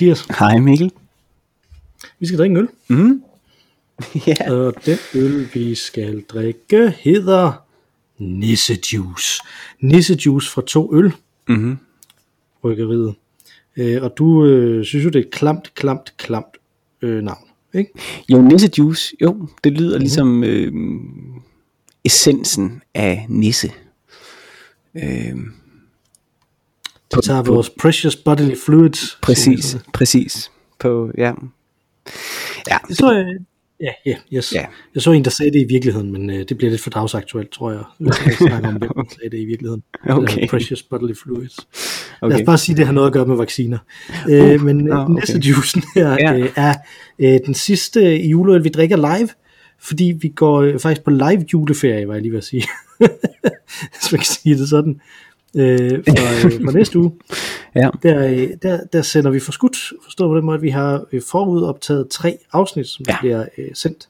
Hej Mathias. Hej Mikkel. Vi skal drikke en øl. Mm. ja. Og den øl, vi skal drikke, hedder Nissejuice. Nissejuice fra to øl. Mm-hmm. Bryggeriet. Øh, og du øh, synes jo, det er et klamt, klamt, klamt øh, navn. Ikke? Jo, Nisse Juice, jo, det lyder mm-hmm. ligesom øh, essensen af Nisse. Øh, Det tager vores precious bodily fluids. præcis, præcis. På, ja. Ja, Jeg så, øh, ja, ja, yes. Ja. jeg så en, der sagde det i virkeligheden, men øh, det bliver lidt for dagsaktuelt, tror jeg. Vi skal ikke snakke om, hvem der sagde det i virkeligheden. Okay. Det der precious bodily fluids. Okay. Lad os bare sige, at det har noget at gøre med vacciner. Øh, men uh, okay. næste juicen her Ja. øh, er øh, den sidste juleøl, vi drikker live, fordi vi går øh, faktisk på live juleferie, var jeg lige ved at sige. Hvis man kan sige det sådan. Øh, for, øh, for næste uge, ja. der, øh, der, der sender vi for skudt, forstået på den måde, at vi har øh, forudoptaget tre afsnit, som ja. Bliver øh, sendt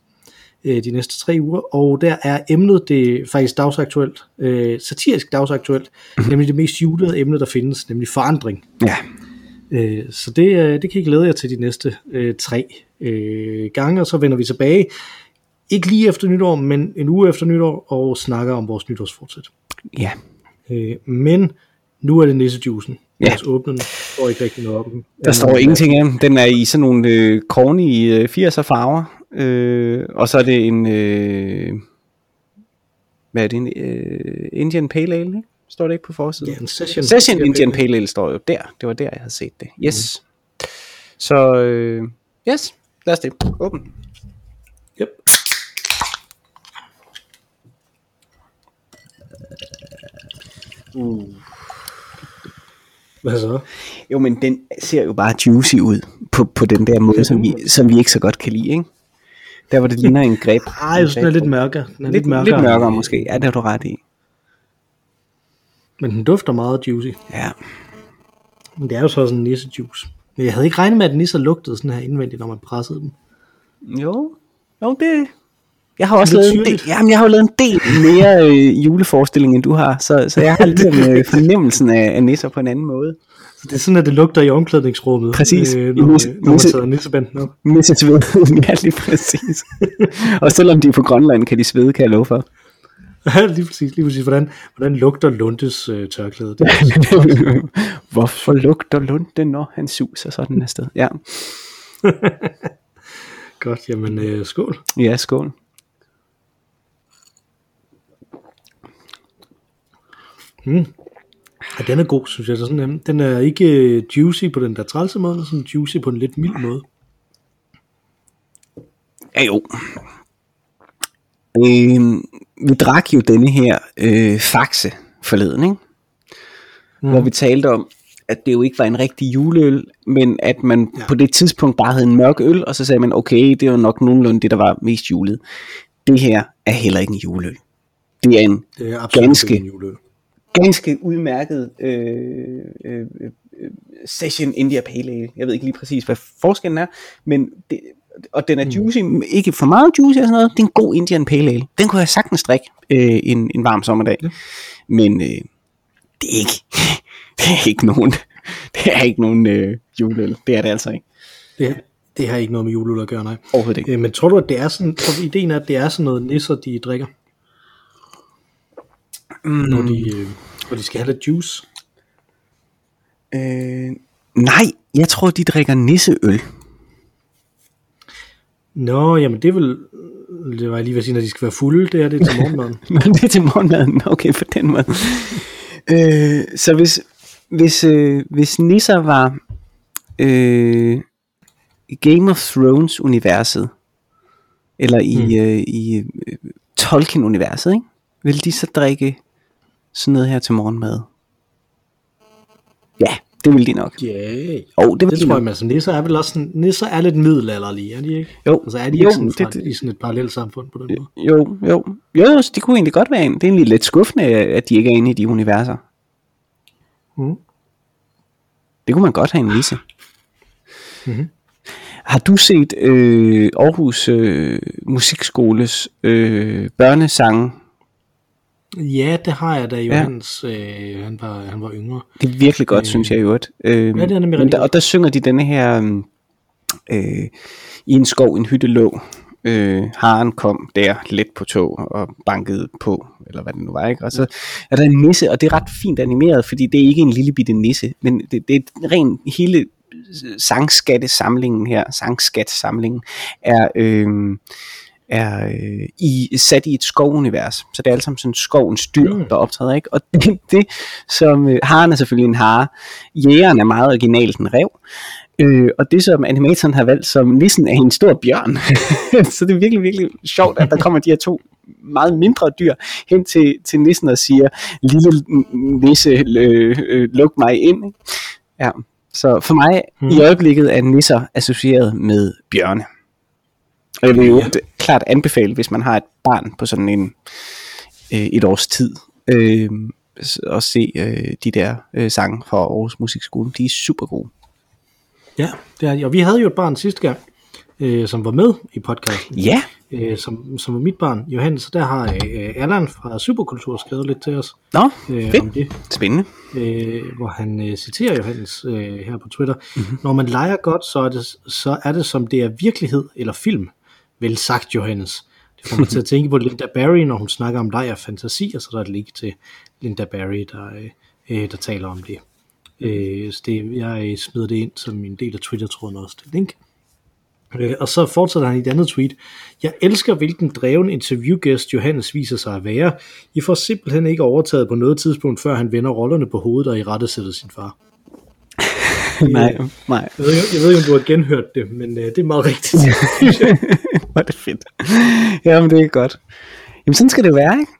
øh, de næste tre uger, og der er emnet det er faktisk dagsaktuelt, øh, satirisk dagsaktuelt, nemlig det mest julede emne, der findes, nemlig forandring. ja. Øh, så det, øh, det kan I glæde jer til de næste øh, tre øh, gange, og så vender vi tilbage, ikke lige efter nytår, men en uge efter nytår, og snakker om vores nytårsfortsæt. ja. Øh, men nu er det nissejuicen. Ja. Os åbne den. Står ikke rigtig noget den. Der står ingenting af den. Den er i sådan nogle øh, corny øh, 80'er farver. Øh, og så er det en... Øh, hvad er det? En øh, Indian Pale Ale, ikke? Står det ikke på forsiden? Ja, en session. Session Indian Pale Ale står jo der. Det var der, jeg havde set det. Yes. Mm. Så, øh, yes. Lad os det. Åben. Yep. Uh. Hvad så? Jo, men den ser jo bare juicy ud på, på den der måde, som vi, som vi ikke så godt kan lide, ikke? Der hvor det ligner en greb. Ej, jeg synes, den er lidt mørkere. Den er lidt, lidt mørkere. Lidt mørkere måske. Ja, det har du ret i. Men den dufter meget juicy. Ja. Men det er jo så sådan en nissejuice. Men jeg havde ikke regnet med, at nisser lugtede sådan her indvendigt, når man pressede dem. Jo, jo det... Jeg har også Lidt lavet en del, jamen, jeg har jo lavet en del mere øh, juleforestilling, end du har, så, så jeg har ligesom øh, fornemmelsen af, af nisser på en anden måde. Så det er sådan, at det lugter i omklædningsrummet. Præcis. Øh, I når, nisse- når man tager nissebanden op. Nisse sved, ja lige præcis. og selvom de er på Grønland, kan de svede, kan jeg love for. lige præcis, lige præcis. Hvordan, hvordan lugter Lundes øh, tørklæde? Det er, Hvorfor lugter Lunde, når han suser sådan afsted? Ja, godt, jamen øh, skål. ja skål. Ja, den er god, synes jeg. Er sådan, øh, den er ikke øh, juicy på den der trælse måde, den er sådan juicy på en lidt mild måde. Ja jo. Øh, vi drak jo denne her øh, faxe forleden, ikke? Mm. Hvor vi talte om, at det jo ikke var en rigtig juleøl, men at man Ja. på det tidspunkt bare havde en mørk øl, og så sagde man, okay, det var nok nogenlunde det, der var mest julet. Det her er heller ikke en juleøl. Det er en Det er Ganske. en juleøl. Ganske udmærket øh, øh, øh, Session India Pale Ale. Jeg ved ikke lige præcis, hvad forskellen er, men det, og den er juicy, ikke for meget juicy og sådan noget. Det er en god Indian Pale Ale. Den kunne jeg sagtens drikke øh, en, en varm sommerdag. Ja. Men øh, det er ikke, det er ikke nogen, det er ikke nogen øh, juleøl. Det er det altså ikke. Det, det har ikke noget med juleøl at gøre, nej. Overhovedet ikke. Øh, men tror du, at det er sådan, tror du, ideen er, at det er sådan noget nisser, de drikker? Mm. Når, de, øh, når de skal have lidt juice? Øh, nej, jeg tror, de drikker nisseøl. Nå, jamen det vel, det var jeg lige ved at sige, når de skal være fulde, det er det til morgenmaden. Nå, det er til morgenmaden. Okay, på den måde. øh, så hvis, hvis, øh, hvis nisser var øh, i Game of Thrones universet, eller i, mm. øh, i øh, Tolkien universet, ikke? vil de så drikke sådan noget her til morgenmad? Ja, det vil de nok. Ja, yeah. Oh, det vil det de tror jeg, nok. men altså nisser er vel også sådan, nisser er lidt middelalderlige, er de ikke? Jo, Altså er de jo, ikke sådan, det- fra, det- i sådan et parallelt samfund på den måde? Jo, jo. Jo, så det kunne egentlig godt være en. Det er egentlig lidt skuffende, at de ikke er inde i de universer. Mm. Det kunne man godt have en nisse. Mhm. Har du set øh, Aarhus øh, Musikskoles øh, børnesange Ja, det har jeg, da Johannes øh, han, var, han var yngre. Det er virkelig godt, øh, synes jeg i øvrigt. Øh, ja, det er nemlig rigtig der, Og der synger de denne her, øh, i en skov, en hytte lå, øh, haren kom der lidt på tog og bankede på, eller hvad det nu var, ikke? Og så er der en nisse, og det er ret fint animeret, fordi det er ikke en lille bitte nisse, men det, det er rent hele sangskattesamlingen her, sangskatsamlingen, er, øh, er øh, i, sat i et skovunivers. Så det er alt sammen sådan skovens dyr, mm. der optræder, ikke? Og det, det som øh, haren er selvfølgelig en hare, jægeren er meget originalt en rev, Øh, og det som animatoren har valgt som nissen er en stor bjørn. så det er virkelig, virkelig sjovt, at der kommer de her to meget mindre dyr hen til, til nissen og siger, lille nisse, øh, øh, luk mig ind. Ikke? Ja. Så for mig hmm. i øjeblikket er nisser associeret med bjørne. Og jeg vil jo ja. klart anbefale, hvis man har et barn på sådan en øh, et års tid, øh, at se øh, de der øh, sange fra Aarhus Musikskole. De er super gode. Ja, det er Og vi havde jo et barn sidste gang, øh, som var med i podcasten. Ja. Øh, som, som var mit barn, Johannes. Der har øh, Allan fra Superkultur skrevet lidt til os. Nå, øh, fedt. Om det. Spændende. Øh, hvor han øh, citerer Johannes øh, her på Twitter. Mm-hmm. Når man leger godt, så er, det, så er det som det er virkelighed eller film. Vel sagt, Johannes. Det får mig til at tænke på Linda Barry, når hun snakker om dig og fantasi, og så der er et link til Linda Barry, der, øh, der taler om det. Øh, så det, jeg øh, smider det ind som en del af Twitter-tråden også, det link. Øh, og så fortsætter han i et andet tweet. Jeg elsker, hvilken dreven interviewgæst Johannes viser sig at være. I får simpelthen ikke overtaget på noget tidspunkt, før han vender rollerne på hovedet og i rette sætter sin far. nej, nej. Jeg ved, jeg ved ikke, om du har genhørt det, men uh, det er meget rigtigt. Hvor er det fedt. Jamen, det er godt. Jamen, sådan skal det være, ikke?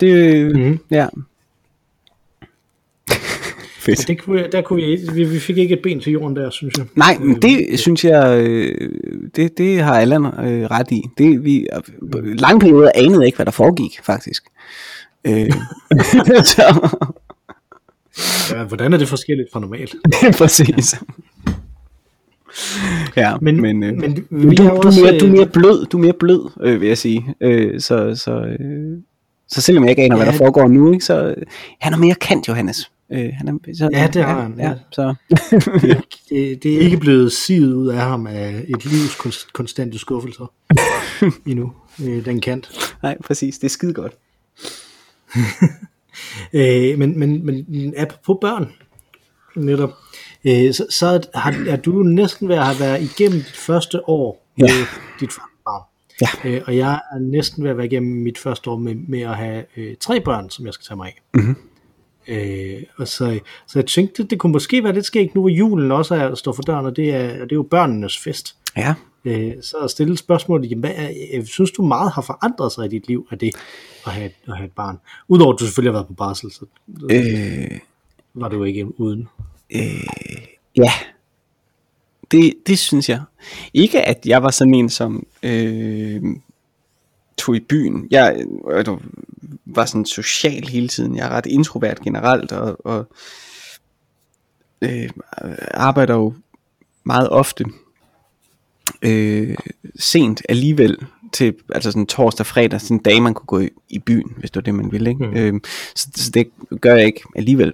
Det, mm-hmm. ja. Fedt. det kunne, der kunne vi, vi, vi fik ikke et ben til jorden der, synes jeg. Nej, men øh, det øh, synes jeg, øh, det, det har Allan øh, ret i. Det, vi, lange perioder anede ikke, hvad der foregik, faktisk. Øh, så. Ja, hvordan er det forskelligt fra normalt? Præcis. Ja, men, men, øh, men du, du, er mere, du er mere blød, du er mere blød, øh, vil jeg sige. Øh, så, så, øh, så selvom jeg ikke aner, ja, hvad der foregår nu, ikke, så han er mere kendt, Johannes. Øh, han er, så, ja, det har han. Ja, ja. Så. det, det, det er ikke blevet sivet ud af ham af et livs konstante skuffelser endnu, øh, den kant. Nej, præcis. Det er skide godt. Øh, men, men, men apropos børn, netop, øh, så, så har, er du næsten ved at have været igennem dit første år med ja. dit barn. Ja. Øh, og jeg er næsten ved at være igennem mit første år med, med at have øh, tre børn, som jeg skal tage mig af. Mm-hmm. Øh, og så, så jeg tænkte, det kunne måske være lidt skægt nu, hvor julen også er, står for døren, og det er, det er jo børnenes fest. Ja. Øh, så stille spørgsmålet, jamen, hvad er, synes du meget har forandret sig i dit liv af det at have, at have et barn? Udover at du selvfølgelig har været på barsel, så øh, var du ikke uden. Øh, ja, det, det synes jeg. Ikke at jeg var sådan en, som øh, tog i byen. Jeg, jeg var sådan social hele tiden. Jeg er ret introvert generelt, og, og øh, arbejder jo meget ofte øh, sent alligevel til altså sådan torsdag, fredag, sådan en dag, man kunne gå i, i byen, hvis det var det, man ville. Ikke? Mm. Øh, så, så det gør jeg ikke alligevel.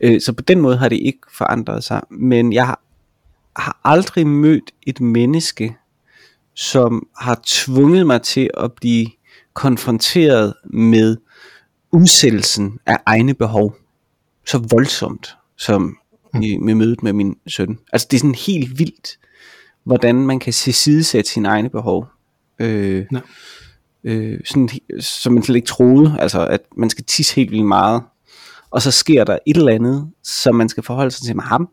Øh, så på den måde har det ikke forandret sig. Men jeg har, har aldrig mødt et menneske, som har tvunget mig til at blive konfronteret med udsættelsen af egne behov så voldsomt som mm. i, med mødet med min søn. Altså det er sådan helt vildt, hvordan man kan tilsidesætte sine egne behov. Øh, ja. øh, sådan, som man slet ikke troede, altså at man skal tisse helt vildt meget, og så sker der et eller andet, som man skal forholde sig til med ham.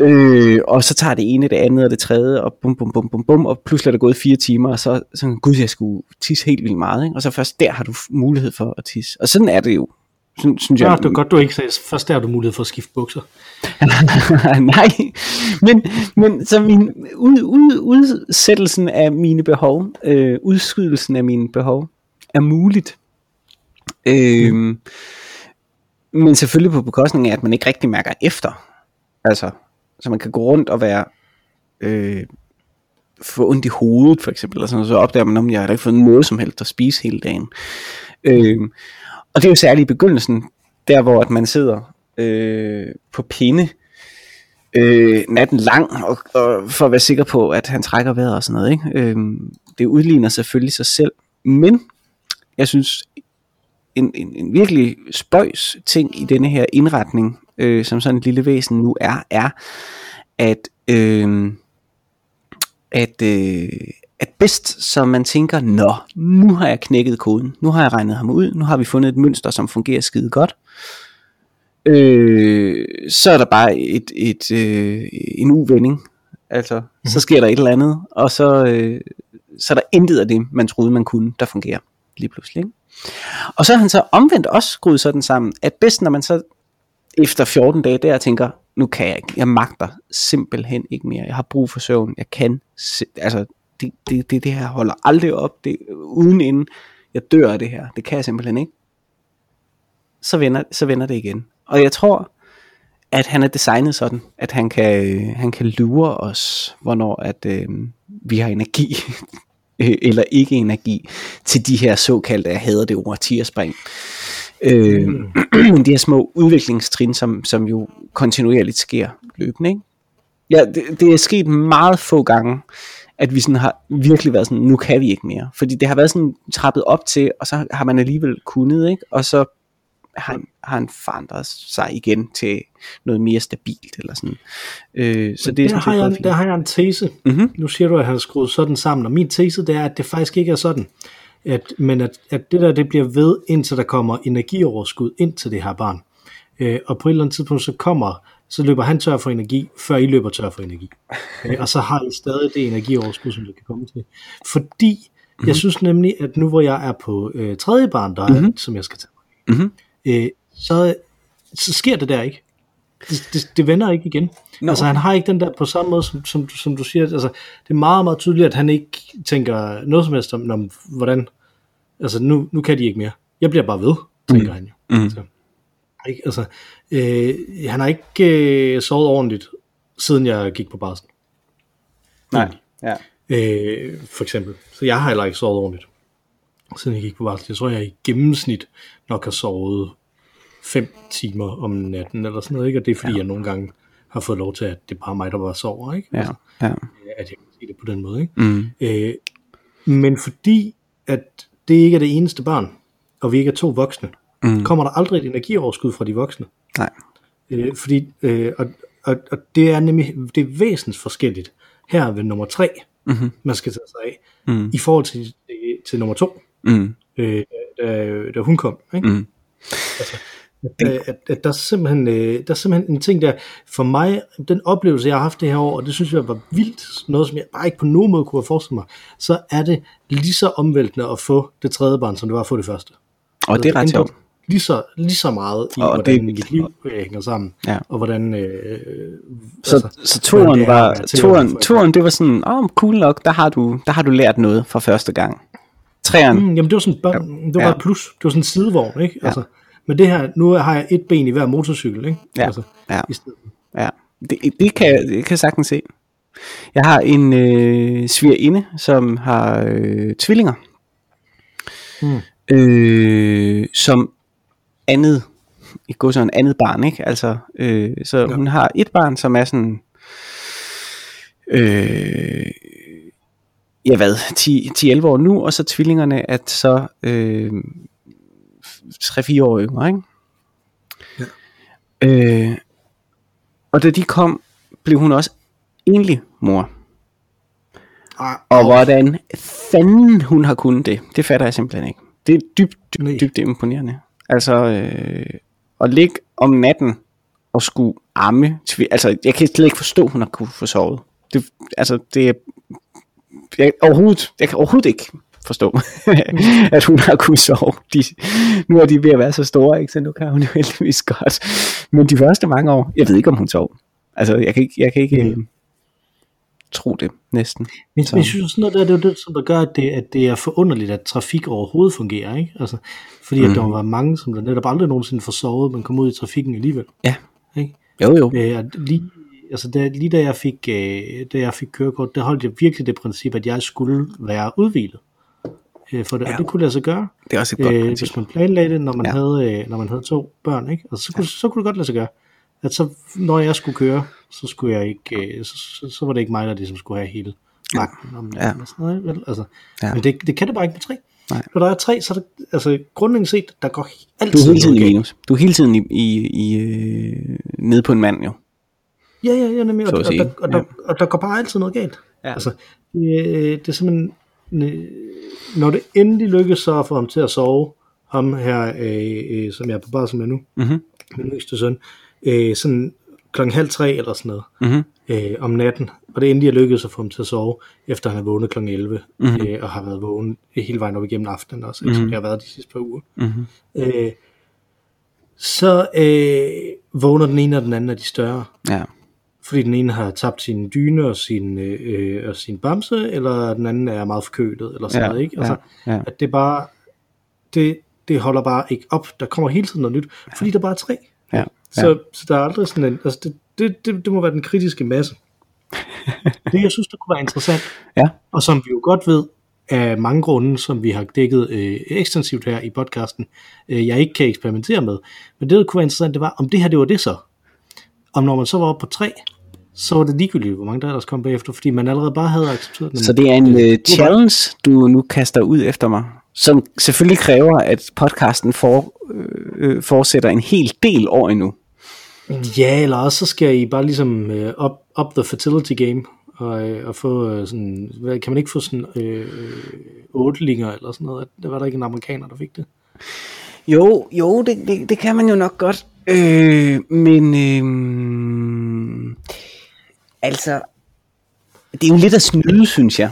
Øh, og så tager det ene, det andet og det tredje, og bum, bum, bum, bum, bum, og pludselig er der gået fire timer, og så sådan, gud, jeg skulle tisse helt vildt meget, ikke? og så først der har du mulighed for at tisse. Og sådan er det jo. Sådan, synes jeg, ja, det er godt, du ikke sagde, først der har du mulighed for at skifte bukser. Nej, men, men så min ud, ud, udsættelsen af mine behov, øh, udskydelsen af mine behov, er muligt. Øh, mm. Men selvfølgelig på bekostning af, at man ikke rigtig mærker efter. Altså, så man kan gå rundt og være øh, få ondt i hovedet for eksempel, eller sådan, så opdager man, at jeg har ikke fået noget som helst at spise hele dagen. Øh, og det er jo særligt i begyndelsen, der hvor at man sidder øh, på pinde øh, natten lang, og, og for at være sikker på, at han trækker vejret og sådan noget. Ikke? Øh, det udligner selvfølgelig sig selv, men jeg synes, en, en, en virkelig spøjs ting i denne her indretning, øh, som sådan et lille væsen nu er, er, at, øh, at, øh, at bedst, så man tænker, nå, nu har jeg knækket koden, nu har jeg regnet ham ud, nu har vi fundet et mønster, som fungerer skide godt, øh, så er der bare et, et, øh, en uvending, altså, mm-hmm. så sker der et eller andet, og så, øh, så er der intet af det, man troede, man kunne, der fungerer lige pludselig. Ikke? Og så har han så omvendt også skruet sådan sammen, at bedst når man så efter 14 dage der tænker, nu kan jeg ikke, jeg magter simpelthen ikke mere, jeg har brug for søvn, jeg kan, altså det, det, det, det her holder aldrig op, det, uden inden jeg dør af det her, det kan jeg simpelthen ikke. Så vender, så vender det igen. Og jeg tror, at han er designet sådan, at han kan, han kan lure os, hvornår at øh, vi har energi eller ikke energi til de her såkaldte, jeg hader det ord, tierspring. Øh, mm. de her små udviklingstrin, som, som jo kontinuerligt sker løbende. Ikke? Ja, det, det er sket meget få gange, at vi sådan har virkelig været sådan, nu kan vi ikke mere. Fordi det har været sådan trappet op til, og så har man alligevel kunnet, ikke? og så har han, har han forandret sig igen til noget mere stabilt, eller sådan. Øh, så det der, har jeg, der har jeg en tese. Mm-hmm. Nu siger du, at han har skruet sådan sammen, og min tese det er, at det faktisk ikke er sådan. At, men at, at det der, det bliver ved, indtil der kommer energioverskud ind til det her barn. Øh, og på et eller andet tidspunkt, så kommer så løber han tør for energi, før I løber tør for energi. Okay? Og så har I stadig det energioverskud, som det kan komme til. Fordi mm-hmm. jeg synes nemlig, at nu hvor jeg er på øh, tredje barn, der mm-hmm. er, som jeg skal tage, mm-hmm. øh, så, så sker det der ikke. Det, det, det vender ikke igen. No. Altså han har ikke den der på samme måde, som, som, som du siger. Altså, det er meget, meget tydeligt, at han ikke tænker noget som helst om, om hvordan, altså nu, nu kan de ikke mere. Jeg bliver bare ved, tænker mm. han jo. Mm. Så. Ikke? Altså, øh, han har ikke øh, sovet ordentligt, siden jeg gik på barsel. Nej, ja. Øh, for eksempel. Så jeg har heller ikke sovet ordentligt, siden jeg gik på barsel. Jeg tror, jeg i gennemsnit nok har sovet 5 timer om natten, eller sådan noget, ikke? Og det er fordi, ja. jeg nogle gange har fået lov til, at det er bare mig, der bare sover, ikke? Ja, altså, ja. At jeg kan sige det på den måde, ikke? Mm. Øh, men fordi, at det ikke er det eneste barn, og vi ikke er to voksne, mm. kommer der aldrig et energioverskud fra de voksne. Nej. Øh, fordi, øh, og, og, og det er nemlig, det er væsentligt forskelligt her ved nummer tre, mm-hmm. man skal tage sig af, mm. i forhold til, til, til nummer to, mm. øh, da, da hun kom. Ikke? Mm. Altså, at, at, at der, er simpelthen, øh, der er simpelthen en ting der, for mig, den oplevelse, jeg har haft det her år, og det synes jeg var vildt, noget som jeg bare ikke på nogen måde kunne have forestillet mig, så er det lige så omvæltende at få det tredje barn, som det var at få det første. Og det er ret sjovt lige så, lige så meget i, og hvordan det, mit liv øh, hænger sammen, ja. og hvordan... Øh, så altså, så toren var, toren, toren, det var sådan, åh, oh, cool nok, der har, du, der har du lært noget for første gang. Træeren. Mm, jamen det var sådan, ja. det var ja. bare plus, det var sådan en sidevogn, ikke? Altså, ja. Men det her, nu har jeg et ben i hver motorcykel, ikke? Ja, altså, ja. I stedet. ja. Det, det, kan, det kan jeg sagtens se. Jeg har en øh, svigerinde, som har øh, tvillinger. Mm. Øh, som andet, i går så en andet barn, ikke? Altså, øh, så ja. hun har et barn, som er sådan, øh, ja hvad, 10-11 år nu, og så tvillingerne er så øh, 3-4 år yngre, ikke? Ja. Øh, og da de kom, blev hun også enlig mor. Ah, og hvordan fanden hun har kunnet det, det fatter jeg simpelthen ikke. Det er dybt, dybt, dybt imponerende. Altså, øh, at ligge om natten og skulle amme. Altså, jeg kan slet ikke forstå, at hun har kunne få sovet. Det, altså, det er... Jeg, overhovedet, jeg kan overhovedet ikke forstå, at hun har kunnet sove. De, nu er de ved at være så store, ikke? så nu kan hun jo heldigvis godt. Men de første mange år, jeg ved ikke, om hun sov. Altså, jeg kan ikke, jeg kan ikke mm tro det næsten. Men, så. jeg synes sådan noget der, det er jo det, som der gør, at det, at det er forunderligt, at trafik overhovedet fungerer, ikke? Altså, fordi mm. at der var mange, som der netop aldrig nogensinde får sovet, men kom ud i trafikken alligevel. Ja. Ikke? Jo, jo. Øh, lige, altså da, lige da jeg fik, øh, da jeg fik kørekort, der holdt jeg virkelig det princip, at jeg skulle være udvilet. øh, for det, Ja. og det kunne lade sig gøre, Det er også et godt øh, princip. hvis man planlagde det, når man, Ja. ja. havde, øh, når man havde to børn, ikke? Altså, så, kunne, så kunne det godt lade sig gøre. At så, når jeg skulle køre, så skulle jeg ikke, øh, så, så, så var det ikke mig, der ligesom skulle have hele magten om. Ja. Ja. Sådan noget, vel? Altså, Ja. ja. Men det, det kan det bare ikke med tre. Nej. Når der er tre, så er det, altså grundlæggende set, der går Du altid er hele tiden i minus. Du er hele tiden i, i, i øh, nede på en mand jo. Ja, ja, ja, nemlig. Og, og, der, og, der, og der går bare altid noget galt. Ja. Altså, det, det er simpelthen, øh, når det endelig lykkes så at få ham til at sove, ham her, øh, øh, som jeg er på barsel med nu, Mhm. min yngste søn, øh, sådan klokken halv tre eller sådan noget, Mhm. øh, om natten, og det endelig er lykkedes at få ham til at sove, efter han er vågnet klokken 11, Mhm. øh, og har været vågen hele vejen op igennem aftenen også, ikke, som det har været de sidste par uger. Mhm. Øh, så øh, vågner den ene og den anden af de større, Ja. fordi den ene har tabt sin dyne og sin, øh, øh, og sin bamse, eller den anden er meget forkølet, eller sådan Ja, noget, ikke? Altså, ja, ja. at det bare, det, det holder bare ikke op. Der kommer hele tiden noget nyt, fordi der bare er tre. Ja. Så, så der er aldrig sådan en, altså det, det, det, det må være den kritiske masse. det, jeg synes, der kunne være interessant, Ja. og som vi jo godt ved, af mange grunde, som vi har dækket øh, ekstensivt her i podcasten, øh, jeg ikke kan eksperimentere med. Men det, der kunne være interessant, det var, om det her, det var det så. Om når man så var oppe på tre, så var det ligegyldigt, hvor mange der ellers kom bagefter, fordi man allerede bare havde accepteret den. Så det er en uh, challenge, du nu kaster ud efter mig, som selvfølgelig kræver, at podcasten for, øh, fortsætter en hel del år endnu. Ja, eller også så skal I bare ligesom øh, up, up the fertility game, og, øh, og få øh, sådan, hvad, kan man ikke få sådan øh, øh, ottelinger eller sådan noget? Der var der ikke en amerikaner, der fik det. Jo, jo, det, det, det kan man jo nok godt. Øh, men øh, altså, det er jo lidt at snyde, synes jeg.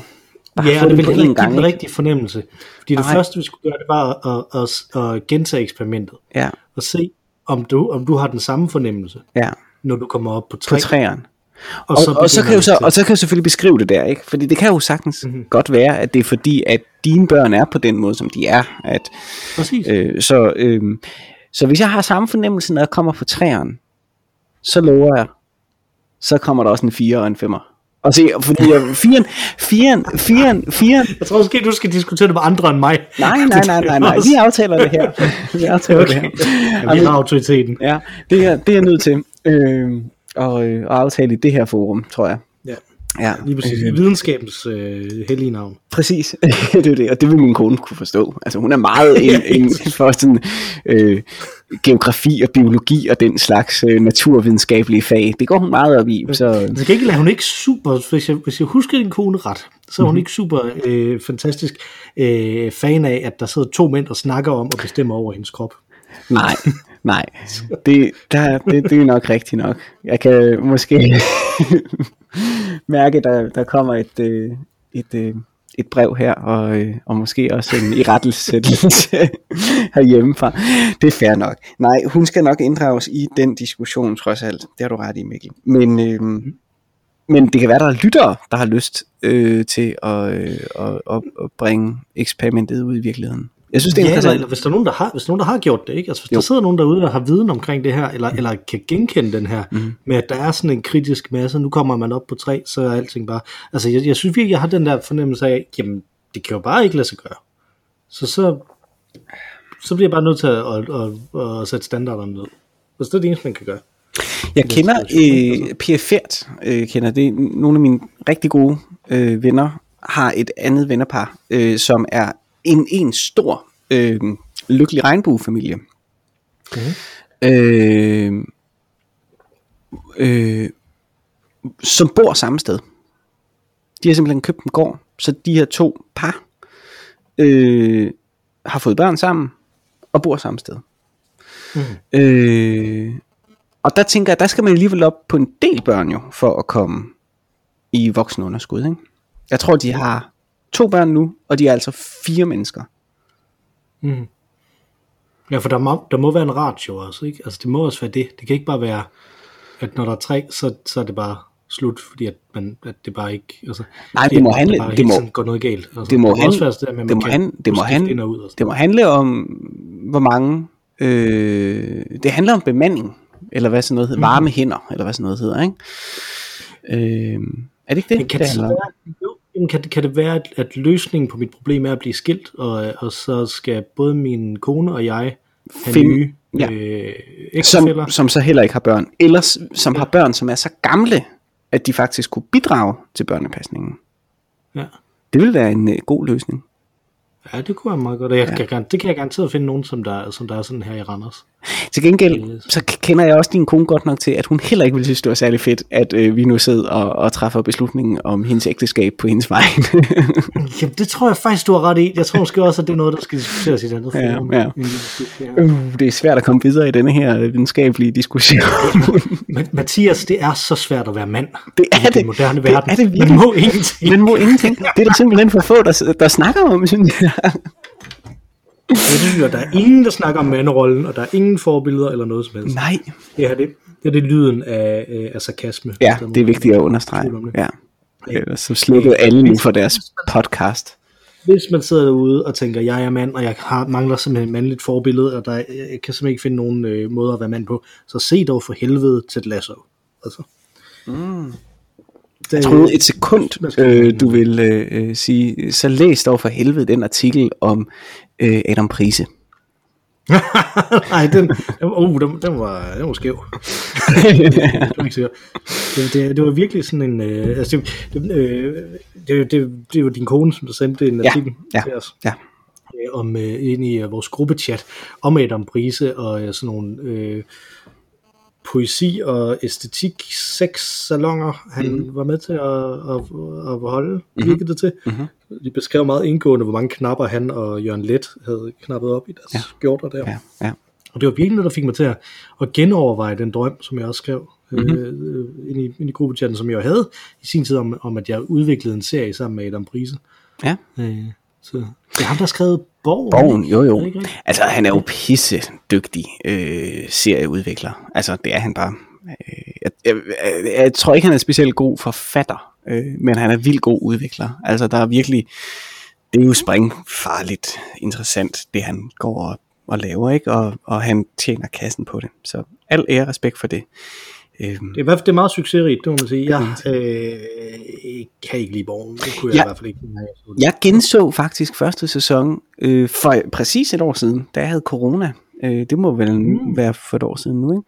Bare ja, få det det på én gang, den ikke? rigtige fornemmelse. Fordi det Nej. første, vi skulle gøre, det var at, at, at, at gentage eksperimentet, Ja, og se, om du, om du har den samme fornemmelse, ja, når du kommer op på på tre. træerne. og, Og, og, og, så kan jo det så, og så kan jeg selvfølgelig beskrive det der, ikke? Fordi det kan jo sagtens mm-hmm. godt være, at det er fordi, at dine børn er på den måde, som de er. At, Præcis. øh, så, øh, så hvis jeg har samme fornemmelse, når jeg kommer på træerne, så lover jeg, så kommer der også en 4 og en 5'er. Og se, fordi jeg, 4'en, 4'en, 4'en, 4'en, Jeg tror måske, du skal diskutere det med andre end mig. nej, nej, nej, nej, nej, vi aftaler det her. Vi aftaler okay. det her. Ja, vi har autoriteten. Ja, det er, det er jeg nødt til. Øh, og, øh, og aftale i det her forum, tror jeg. Ja. Lige præcis. I videnskabens øh, hellige navn. Præcis, det er det, og det vil min kone kunne forstå. Altså hun er meget en, en for sådan øh, geografi og biologi og den slags øh, naturvidenskabelige fag. Det går hun meget op i. Så Men til gengæld er hun ikke super, hvis jeg, hvis jeg husker din kone ret, så er hun Mhm. ikke super øh, fantastisk øh, fan af, at der sidder to mænd og snakker om og bestemmer over hendes krop. nej, nej, det, der, det, det er nok rigtigt nok. Jeg kan måske mærke, der, der kommer et, øh, et, øh, et brev her, og, øh, og måske også en irettelsættelse herhjemmefra. Det er fair nok. Nej, hun skal nok inddrages i den diskussion, trods alt. Det har du ret i, Mikkel. Men, øh, men det kan være, der er lyttere, der har lyst øh, til at, øh, at, at, at bringe eksperimentet ud i virkeligheden. Jeg synes, det er Ja, interessant. eller hvis der er nogen, der har, hvis der er nogen, der har gjort det, ikke? Altså hvis Jo. der sidder nogen derude, der har viden omkring det her, eller, eller kan genkende den her, mm. med at der er sådan en kritisk masse, nu kommer man op på tre, så er alting bare, altså jeg, jeg synes virkelig, jeg har den der fornemmelse af, jamen, det kan jo bare ikke lade sig gøre. Så så, så bliver jeg bare nødt til at, at, at, at sætte standarderne ned. Altså det er det eneste, man kan gøre. Jeg kender øh, Pierre Fert, øh, kender det. Nogle af mine rigtig gode øh, venner har et andet vennerpar, øh, som er en, en stor øh, lykkelig regnbuefamilie. Mhm. Øh, øh, som bor samme sted. De har simpelthen købt en gård, så de her to par øh, har fået børn sammen og bor samme sted. Mhm. Øh, og der tænker jeg, der skal man alligevel op på en del børn jo, for at komme i voksenunderskud. Ikke? Jeg tror, de har to børn nu, og de er altså fire mennesker. Mm. Ja, for der må, der må være en ratio også, ikke? Altså det må også være det. Det kan ikke bare være, at når der er tre, så, så er det bare slut, fordi at, man, at det bare ikke... Altså, Nej, fordi det må handle- bare det må- går noget galt. Altså, det må der handle- også være at man det må handle- det må handle- ud Det må handle om, hvor mange... Øh, det handler om bemanding, eller hvad sådan noget hedder, varme hænder, eller hvad sådan noget hedder, ikke? Øh, er det ikke det, Men kan det det, så handler om? være, jo, Jamen, kan, det- kan det være, at, at løsningen på mit problem er at blive skilt, og, og så skal både min kone og jeg have Find- nye ja. øh, som, som så heller ikke har børn, eller som har børn, som er så gamle, at de faktisk kunne bidrage til børnepasningen. Ja. Det ville være en øh, god løsning. ja, det kunne være meget godt. Og jeg, ja. kan, det kan jeg garanteret finde nogen, som der, som der er sådan her i Randers. Til gengæld, så kender jeg også din kone godt nok til, at hun heller ikke ville synes, det var særlig fedt, at øh, vi nu sidder og, og træffer beslutningen om hendes ægteskab på hendes vej. Jamen, det tror jeg faktisk, du har ret i. Jeg tror måske også, at det er noget, der skal diskuteres i et andet Ja, forum. ja. Uh, det er svært at komme videre i denne her øh, videnskabelige diskussion. Men Mathias, det er så svært at være mand det er i det. den moderne det verden. er det Man virkelig. må ingenting. Man må ingenting. Det er der simpelthen for få, der, der snakker om, synes jeg. Jeg synes, at der er ingen, der snakker om manderollen, og der er ingen forbilleder eller noget som helst. Nej. Det her, det, det er det lyden af, øh, af sarkasme. Ja, det er vigtigt at understrege. tvivl om det. Ja. Ellers så slukkede alle nu for deres podcast. Hvis man sidder derude og tænker, jeg er mand, og jeg har, mangler simpelthen et mandligt forbillede, og der, jeg kan simpelthen ikke finde nogen øh, måde at være mand på, så se dog for helvede til Lasso. Altså. Mm. Det, Jeg troede et sekund, øh, du vil øh, øh, sige, så læs dog for helvede den artikel om øh, Adam Prise. Nej, den, den, oh, den, den, var, den var skæv. det, var ikke det, det, det var virkelig sådan en... Øh, altså det, øh, det, det, det var din kone, som der sendte en Ja, artikel ja, til os. ja. øh, om øh, ind i øh, vores gruppechat om Adam Prise og øh, sådan nogle øh, poesi og æstetik seks salonger han Mhm. mm. var med til at, at, at holde, mm-hmm. virkede det til. Mm-hmm. De beskrev meget indgående, hvor mange knapper han og Jørgen Let havde knappet op i deres ja. skjorter der. Ja, ja. Og det var virkelig noget, der fik mig til at, at genoverveje den drøm, som jeg også skrev mm-hmm. øh, ind, i, ind i gruppechatten, som jeg havde i sin tid om, om, at jeg udviklede en serie sammen med Adam Prise. ja. Øh, så det er ham, der har skrevet Borgen. Borgen, jo jo. Altså, han er jo pisse dygtig øh, serieudvikler. Altså, det er han bare. Øh, jeg, jeg, jeg, jeg tror ikke, han er specielt god forfatter, øh, men han er vildt god udvikler. Altså, der er virkelig, det er jo springfarligt interessant, det han går og, og laver, ikke? Og, og han tjener kassen på det. Så al ære og respekt for det. Øhm, Det er i hvert fald det er meget succesrigt, det må man sige. Jeg øh, kan ikke lide Borgen. Det kunne jeg Ja. i hvert fald ikke. jeg det. Jeg genså faktisk første sæson øh, for præcis et år siden, da jeg havde corona. Øh, det må vel mm. være for et år siden nu, ikke?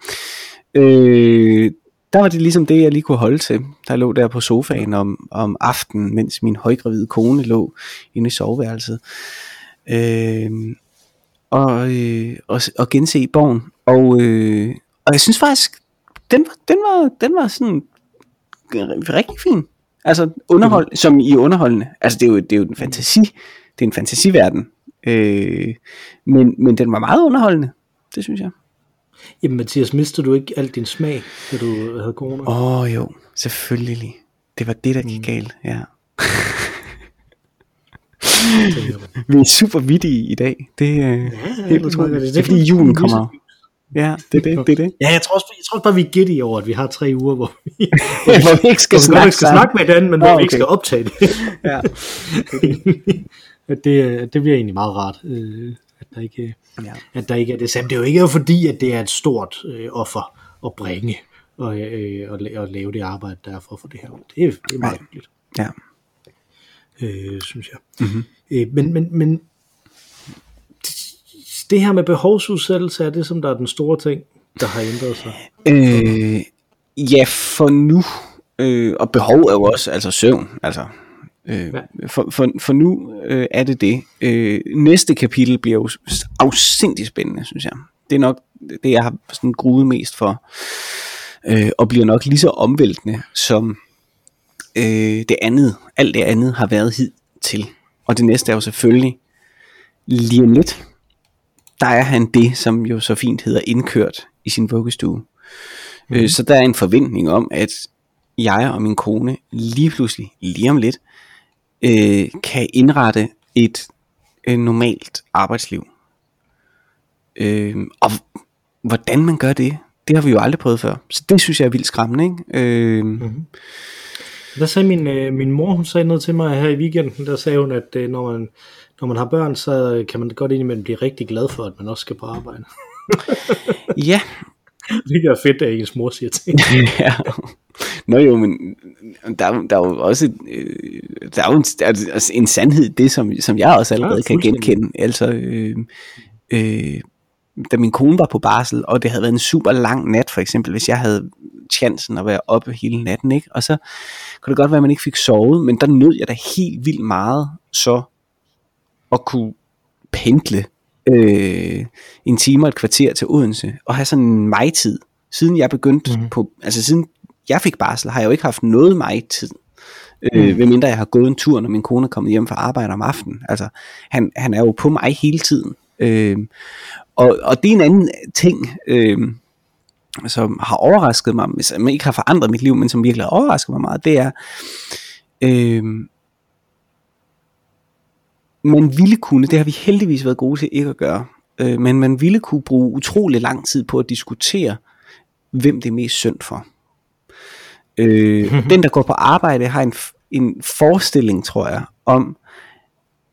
Øh, der var det ligesom det, jeg lige kunne holde til. Der lå der på sofaen om, om aftenen, mens min højgravide kone lå inde i soveværelset. Øh, og, øh, og, og gense Borgen. Og, øh, og jeg synes faktisk, den, var- den, var, den var sådan rigtig fin. Altså underhold, mm. som i underholdende. Altså det er jo, det er jo en fantasi. Det er en fantasiverden. Øh, men, men den var meget underholdende. Det synes jeg. Jamen Mathias, mistede du ikke alt din smag, da du havde corona? Åh oh, jo, selvfølgelig. Det var det, der gik galt. Ja. Vi er super vittige i dag. Det er ja, helt det Det, godt. er fordi julen kommer. Ja, det er det. det, er det. Ja, jeg tror, også, jeg tror bare, vi er giddy over, at vi har tre uger, hvor vi, Hvor vi ikke skal vi snakke nok skal snakke med hinanden, men hvor Nå, vi ikke okay. skal optage det. Ja. At det, det bliver egentlig meget rart, øh, at, der ikke, Ja. at der ikke er det samme. Det er jo ikke fordi, at det er et stort øh, offer at bringe og, øh, og, og lave det arbejde, der er for at få det her ud. Det er, det er meget hyggeligt, ja. øh, synes jeg. Mm-hmm. Øh, men, men, men det her med behovsudsættelse er det, som der er den store ting, der har ændret sig. Øh, ja, for nu. Øh, og behov er jo også altså søvn. Altså, øh, Ja. for, for, for nu øh, er det det. Øh, næste kapitel bliver jo afsindig spændende, synes jeg. Det er nok det, jeg har sådan gruet mest for. Øh, og bliver nok lige så omvæltende, som øh, det andet, alt det andet har været hid til. Og det næste er jo selvfølgelig lige om lidt. Der er han det, som jo så fint hedder indkørt i sin vuggestue. Mm. Øh, så der er en forventning om, at jeg og min kone lige pludselig, lige om lidt, øh, kan indrette et øh, normalt arbejdsliv. Øh, og hvordan man gør det, det har vi jo aldrig prøvet før. Så det synes jeg er vildt skræmmende. Ikke? Øh, mm. Der sagde min, øh, min mor, hun sagde noget til mig her i weekenden, der sagde hun, at øh, når, man, når man har børn, så kan man godt indimellem blive rigtig glad for, at man også skal på arbejde. Ja, det er fedt, at ens mor siger ting. ja. Nå jo, men der, er- der er jo også øh, der er jo en, altså en sandhed i det, som, som jeg også allerede Ja, kan genkende. Altså, øh, øh, da min kone var på barsel, og det havde været en super lang nat, for eksempel, hvis jeg havde chancen at være oppe hele natten, ikke? og så kunne det godt være, at man ikke fik sovet, men der nød jeg da helt vildt meget så at kunne pendle øh, en time og et kvarter til Odense, og have sådan en mig-tid. Siden jeg begyndte mm. på, altså siden jeg fik barsel, har jeg jo ikke haft noget mig-tid. Øh, Mm. ved mindre jeg har gået en tur, når min kone er kommet hjem fra arbejde om aftenen. Altså, han, han er jo på mig hele tiden. Øh, og, og det er en anden ting, øh, som har overrasket mig, som ikke har forandret mit liv, men som virkelig har overrasket mig meget, det er, øh, man ville kunne, det har vi heldigvis været gode til ikke at gøre, øh, men man ville kunne bruge utrolig lang tid på at diskutere, hvem det er mest synd for. Øh, den, der går på arbejde, har en, en forestilling, tror jeg, om,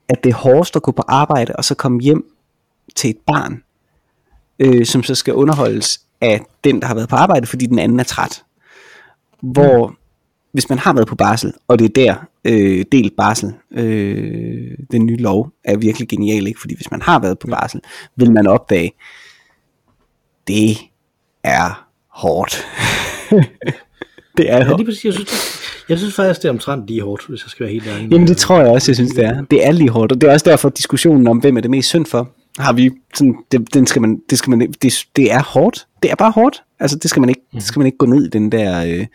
at det er hårdest at gå på arbejde, og så komme hjem til et barn, øh, som så skal underholdes af den, der har været på arbejde, fordi den anden er træt. Hvor hvis man har været på barsel, og det er der øh, delt barsel, øh, den nye lov er virkelig genial, ikke? fordi hvis man har været på barsel, vil man opdage, det er hårdt. det er Ja, hårdt. lige præcis. Jeg synes, det, jeg synes faktisk, det er omtrent lige hårdt, hvis jeg skal være helt ærlig. Jamen det tror jeg også, jeg synes det er. Det er lige hårdt, og det er også derfor diskussionen om, hvem er det mest synd for, har vi sådan, det, den skal man, det skal man, det, det er hårdt. Det er bare hårdt. Altså det skal man ikke, det skal man ikke gå ned i den der øh,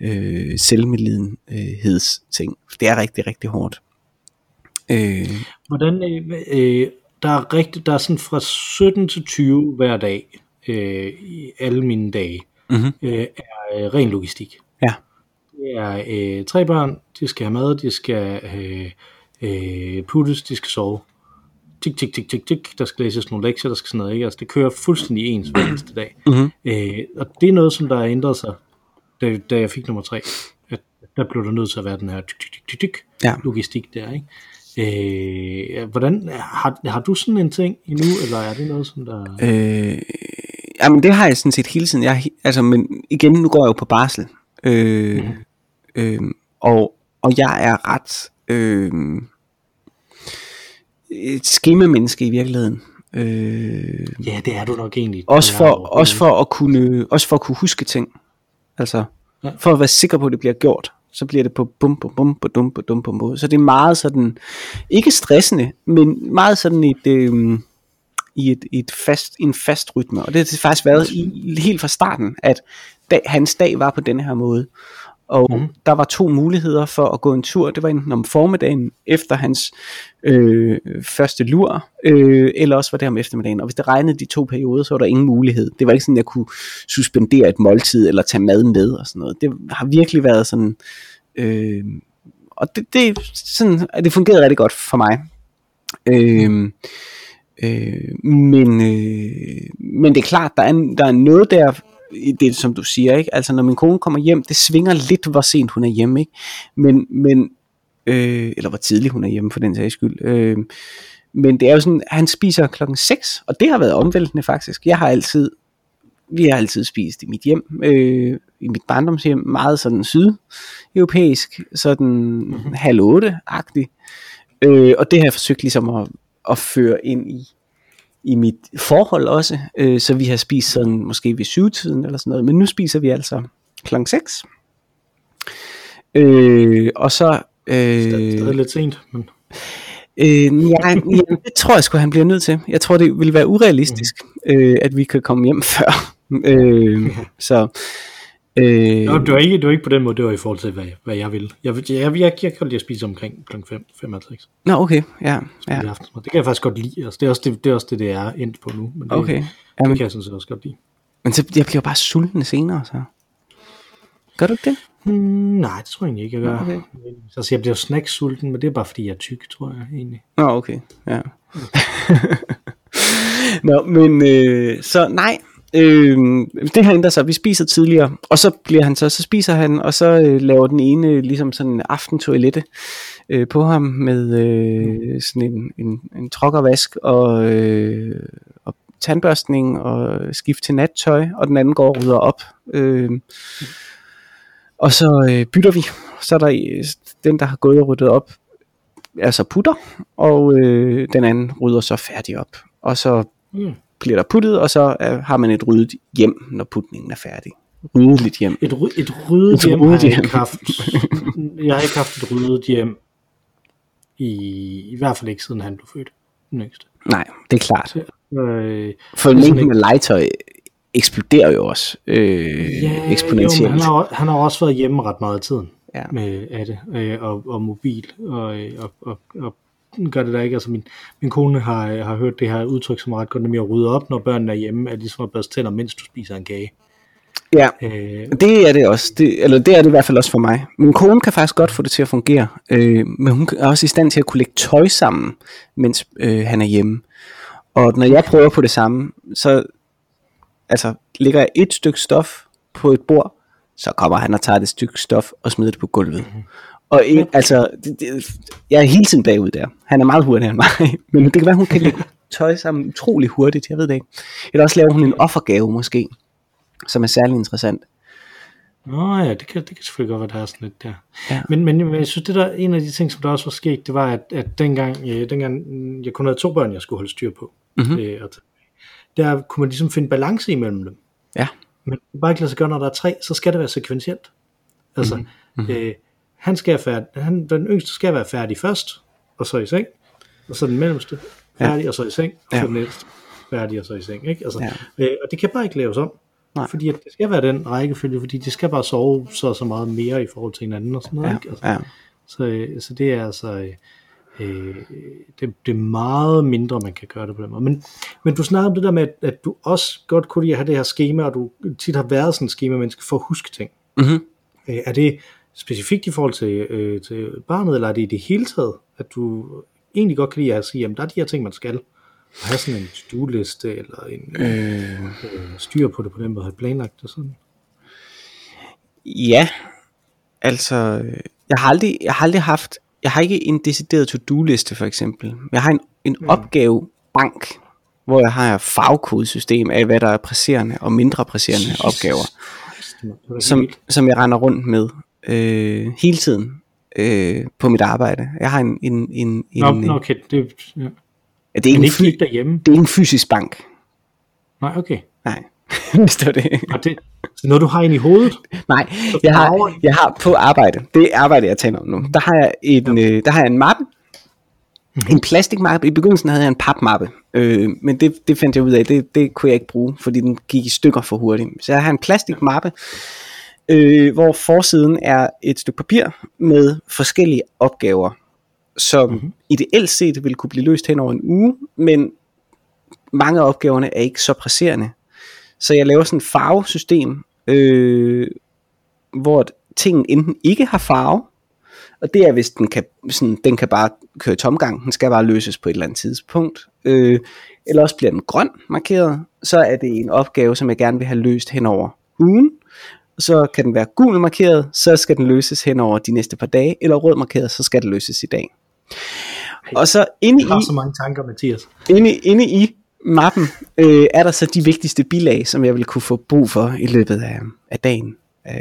øh, selvmedlidenheds ting. Det er rigtig, rigtig hårdt. Øh, Hvordan, øh, øh, der er rigtig, der er sådan fra 17 til 20 hver dag, øh, i alle mine dage, Mhm. øh, er øh, ren logistik. ja. Det er øh, tre børn, de skal have mad, de skal øh, øh, puttes, de skal sove. Tik, tik, tik, tik, tik. Der skal læses nogle lektier, der skal sådan noget, ikke? Altså, det kører fuldstændig ens hver eneste dag. Mhm. Øh, og det er noget, som der har ændret sig, da, da jeg fik nummer tre. At der blev der nødt til at være den her tik, tik, tik, tik, tik, Ja. logistik der, ikke? Øh, hvordan, har, har du sådan en ting endnu, eller er det noget, som der... Øh, jamen det har jeg sådan set hele tiden. Jeg, altså, men igen, nu går jeg jo på barsel. Øh, Mhm. øh, og, og jeg er ret øh, et skemamenneske i virkeligheden. Øh, Ja, det er du nok egentlig. også, for, også, for at kunne, også for at kunne huske ting. Altså, Ja. for at være sikker på, at det bliver gjort. Så bliver det på bum, bum, bum, dum, på dum, på måde. Så det er meget sådan, ikke stressende, men meget sådan et, øh, i et, et fast, en fast rytme. Og det har det faktisk været i, helt fra starten, at dag, hans dag var på denne her måde. Og mm. der var to muligheder for at gå en tur. Det var enten om formiddagen efter hans øh, første lur, øh, eller også var det om eftermiddagen. Og hvis det regnede de to perioder, så var der ingen mulighed. Det var ikke sådan, at jeg kunne suspendere et måltid eller tage mad med og sådan noget. Det har virkelig været sådan... Øh, og det, det, sådan, det fungerede rigtig godt for mig. Øh, øh, men, øh, men det er klart, der er, der er noget der, det som du siger, ikke? Altså når min kone kommer hjem, det svinger lidt, hvor sent hun er hjemme, ikke? Men, men øh, eller hvor tidligt hun er hjemme for den sags skyld. Øh, men det er jo sådan, han spiser klokken 6, og det har været omvæltende faktisk. Jeg har altid, vi har altid spist i mit hjem, øh, i mit barndomshjem, meget sådan sydeuropæisk, sådan mm-hmm. halv otte-agtigt. Øh, og det har jeg forsøgt ligesom at, at føre ind i, i mit forhold også, øh, så vi har spist sådan måske ved syvtiden eller sådan noget, men nu spiser vi altså klokken 6. Øh, og så... Øh, Det er lidt sent, men... Øh, ja, ja, det tror jeg sgu, han bliver nødt til. Jeg tror, det vil være urealistisk, mm. øh, at vi kan komme hjem før. øh, så... Øh, Nå, det var, ikke, det var ikke på den måde, det var i forhold til, hvad, hvad jeg ville. Jeg, jeg, jeg, jeg, kan lide at spise omkring kl. 5, 55 Nå, okay, ja. ja. aften. Det kan jeg faktisk godt lide. Altså, det, er også det, det er også det, det er endt på nu. Men det, Okay. det Jamen, kan jeg sådan set også godt lide. men så, jeg bliver bare sulten senere, så. Gør du ikke det? Hmm, nej, det tror jeg egentlig ikke, jeg gør. Okay. Så altså, jeg bliver snacksulten, men det er bare fordi, jeg er tyk, tror jeg egentlig. Nå, okay, ja. Nå, men øh, så nej, øh, det her ændrer sig. Vi spiser tidligere, og så bliver han så, så spiser han, og så øh, laver den ene ligesom sådan en aftentoilette øh, på ham med øh, sådan en, en, en trokkervask og, øh, og tandbørstning og skift til nattøj, og den anden går og rydder op. Øh, Og så øh, bytter vi. Så er der øh, den, der har gået og ryddet op, altså putter, og øh, den anden rydder så færdig op. Og så Mm bliver der puttet, og så øh, har man et ryddet hjem, når putningen er færdig. Ryddeligt hjem. Et, ry- et ryddet Et hjem ryddet har jeg hjem. ikke haft. Jeg har ikke haft et ryddet hjem i, i hvert fald ikke siden han blev født. Yngste. Nej, det er klart. Øh, For mængden af legetøj eksploderer jo også øh, ja, eksponentielt. Jo, han, har, han har også været hjemme ret meget af tiden Ja. med af det, øh, og, og mobil, og, øh, og, og, og gør det der ikke. Altså min, min kone har, har hørt det her udtryk som ret godt, nemlig at rydde op, når børnene er hjemme, er ligesom at børste tænder, mens du spiser en kage. ja, Øh, det er det også. Det, eller det er det i hvert fald også for mig. Min kone kan faktisk godt få det til at fungere, øh, men hun er også i stand til at kunne lægge tøj sammen, mens øh, han er hjemme. Og når jeg prøver på det samme, så altså, lægger jeg et stykke stof på et bord, så kommer han og tager det stykke stof og smider det på gulvet. Og ikke, altså, det, det, jeg er hele tiden bagud der. Han er meget hurtigere end mig, men det kan være, hun kan lægge tøj sammen utrolig hurtigt, jeg ved det ikke. Eller også laver hun en offergave måske, som er særlig interessant. Nå ja, det kan, det kan selvfølgelig godt være, der er sådan lidt der. Ja. Men, men, jeg synes, det der en af de ting, som der også var sket, det var, at, at dengang, øh, dengang jeg kun havde to børn, jeg skulle holde styr på, Mhm. øh, og der kunne man ligesom finde balance imellem dem. Ja. Men bare ikke lade sig gøre, når der er tre, så skal det være sekventielt. Altså, Mhm. mm-hmm. øh, han skal være færdig, han, den yngste skal være færdig først, og så i seng, og så den mellemste færdig, ja. og så i seng, og så Ja. den ældste færdig, og så i seng. Ikke? Altså, Ja. øh, og det kan bare ikke laves om. Nej. Fordi at det skal være den rækkefølge, fordi de skal bare sove så så meget mere i forhold til hinanden og sådan noget. Ja, ikke? Altså, ja. så, øh, så det er altså øh, øh, det, det er meget mindre, man kan gøre det på den måde. Men, men du snakkede om det der med, at, at du også godt kunne lide at have det her schema, og du tit har været sådan et schema, menneske for at huske ting. Mm-hmm. Øh, er det specifikt i forhold til, øh, til barnet, eller er det i det hele taget, at du egentlig godt kan lide at sige, jamen der er de her ting, man skal, og have sådan en to-do-liste, eller en Øh, øh, styr på det på den måde, have planlagt det sådan? ja, altså, jeg har aldrig, jeg har aldrig haft, jeg har ikke en decideret to-do-liste for eksempel. Jeg har en, en mm. opgavebank, hvor jeg har et fagkodesystem af, hvad der er presserende og mindre presserende opgaver, som, som jeg render rundt med øh, hele tiden øh, på mit arbejde. Jeg har en, en, en, en, Nå, nå, okay, det, ja. ja, det, er ikke en ikke derhjemme? det er ikke en fysisk bank. Nej, okay. Nej, hvis det var det. Og det, så når du har en i hovedet, Nej, jeg har, jeg har på arbejde, det er arbejde, jeg taler om nu, der har jeg en, øh, der har jeg en mappe, en plastikmappe. I begyndelsen havde jeg en papmappe, øh, men det, det fandt jeg ud af, det, det kunne jeg ikke bruge, fordi den gik i stykker for hurtigt. Så jeg har en plastikmappe, øh, hvor forsiden er et stykke papir med forskellige opgaver, som mm-hmm. ideelt set vil kunne blive løst hen over en uge, men mange af opgaverne er ikke så presserende. Så jeg laver sådan et farvesystem, øh, hvor tingen enten ikke har farve, og det er hvis den kan, sådan, den kan bare køre i tomgang, den skal bare løses på et eller andet tidspunkt, øh, eller også bliver den grøn markeret, så er det en opgave, som jeg gerne vil have løst hen over ugen, så kan den være gul markeret, så skal den løses hen over de næste par dage, eller rød markeret, så skal det løses i dag. Og så inde jeg har i, så mange tanker, Mathias. inde, inde i mappen øh, er der så de vigtigste bilag, som jeg vil kunne få brug for i løbet af, af dagen. Øh,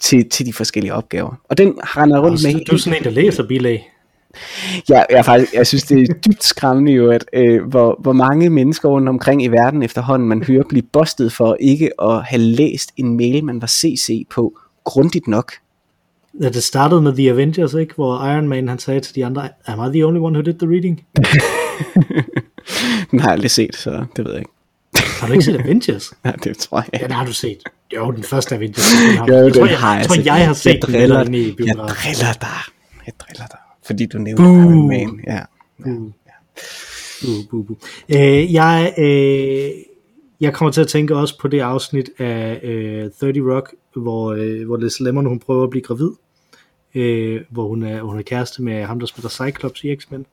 til, til de forskellige opgaver. Og den render jeg rundt med. Du er sådan en, der læser bilag. Jeg, jeg, faktisk, jeg synes, det er dybt skræmmende jo, at øh, hvor, hvor mange mennesker rundt omkring i verden efterhånden, man hører blive bustet for ikke at have læst en mail, man var CC på, grundigt nok. Ja, det startede med The Avengers, ikke? hvor Iron Man han sagde til de andre, am I the only one who did the reading? Den har jeg aldrig set, så det ved jeg ikke. Har du ikke set Avengers? Ja, det tror jeg. Ja, den har du set. Jo, den første Avengers. Den har, Jo, jeg tror, den jeg, har jeg, jeg tror, set. jeg har set jeg den driller, inde i jeg biografen. driller dig. Jeg driller dig. Fordi du nævnte Buh. Iron Man. Ja. Uh. Uh, buh, buh. Øh, jeg, øh, jeg kommer til at tænke også på det afsnit af øh, 30 Rock, hvor, øh, hvor Liz Lemon hun prøver at blive gravid, øh, hvor hun er, hun er kæreste med ham, der spiller Cyclops i X-Men.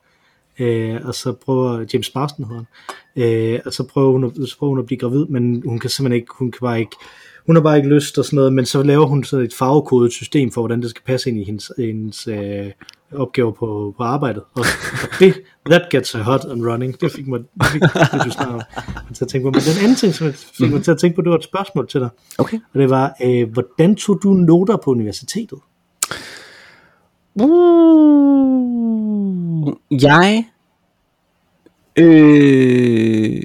Øh, og så prøver James Marsden hedder han, øh, og så prøver, hun at, så prøver hun at blive gravid, men hun kan simpelthen ikke, hun kan bare ikke, hun har bare ikke lyst og sådan noget, men så laver hun så et farvekodet system for, hvordan det skal passe ind i hendes, hendes øh, opgaver på, på arbejdet. Og, og det That gets her hot and running. Det fik mig, det fik, det du snakker til at tænke på. Men den anden ting, som jeg fik mig til at tænke på, det var et spørgsmål til dig. Okay. Og det var, øh, hvordan tog du noter på universitetet? Uh, jeg øh,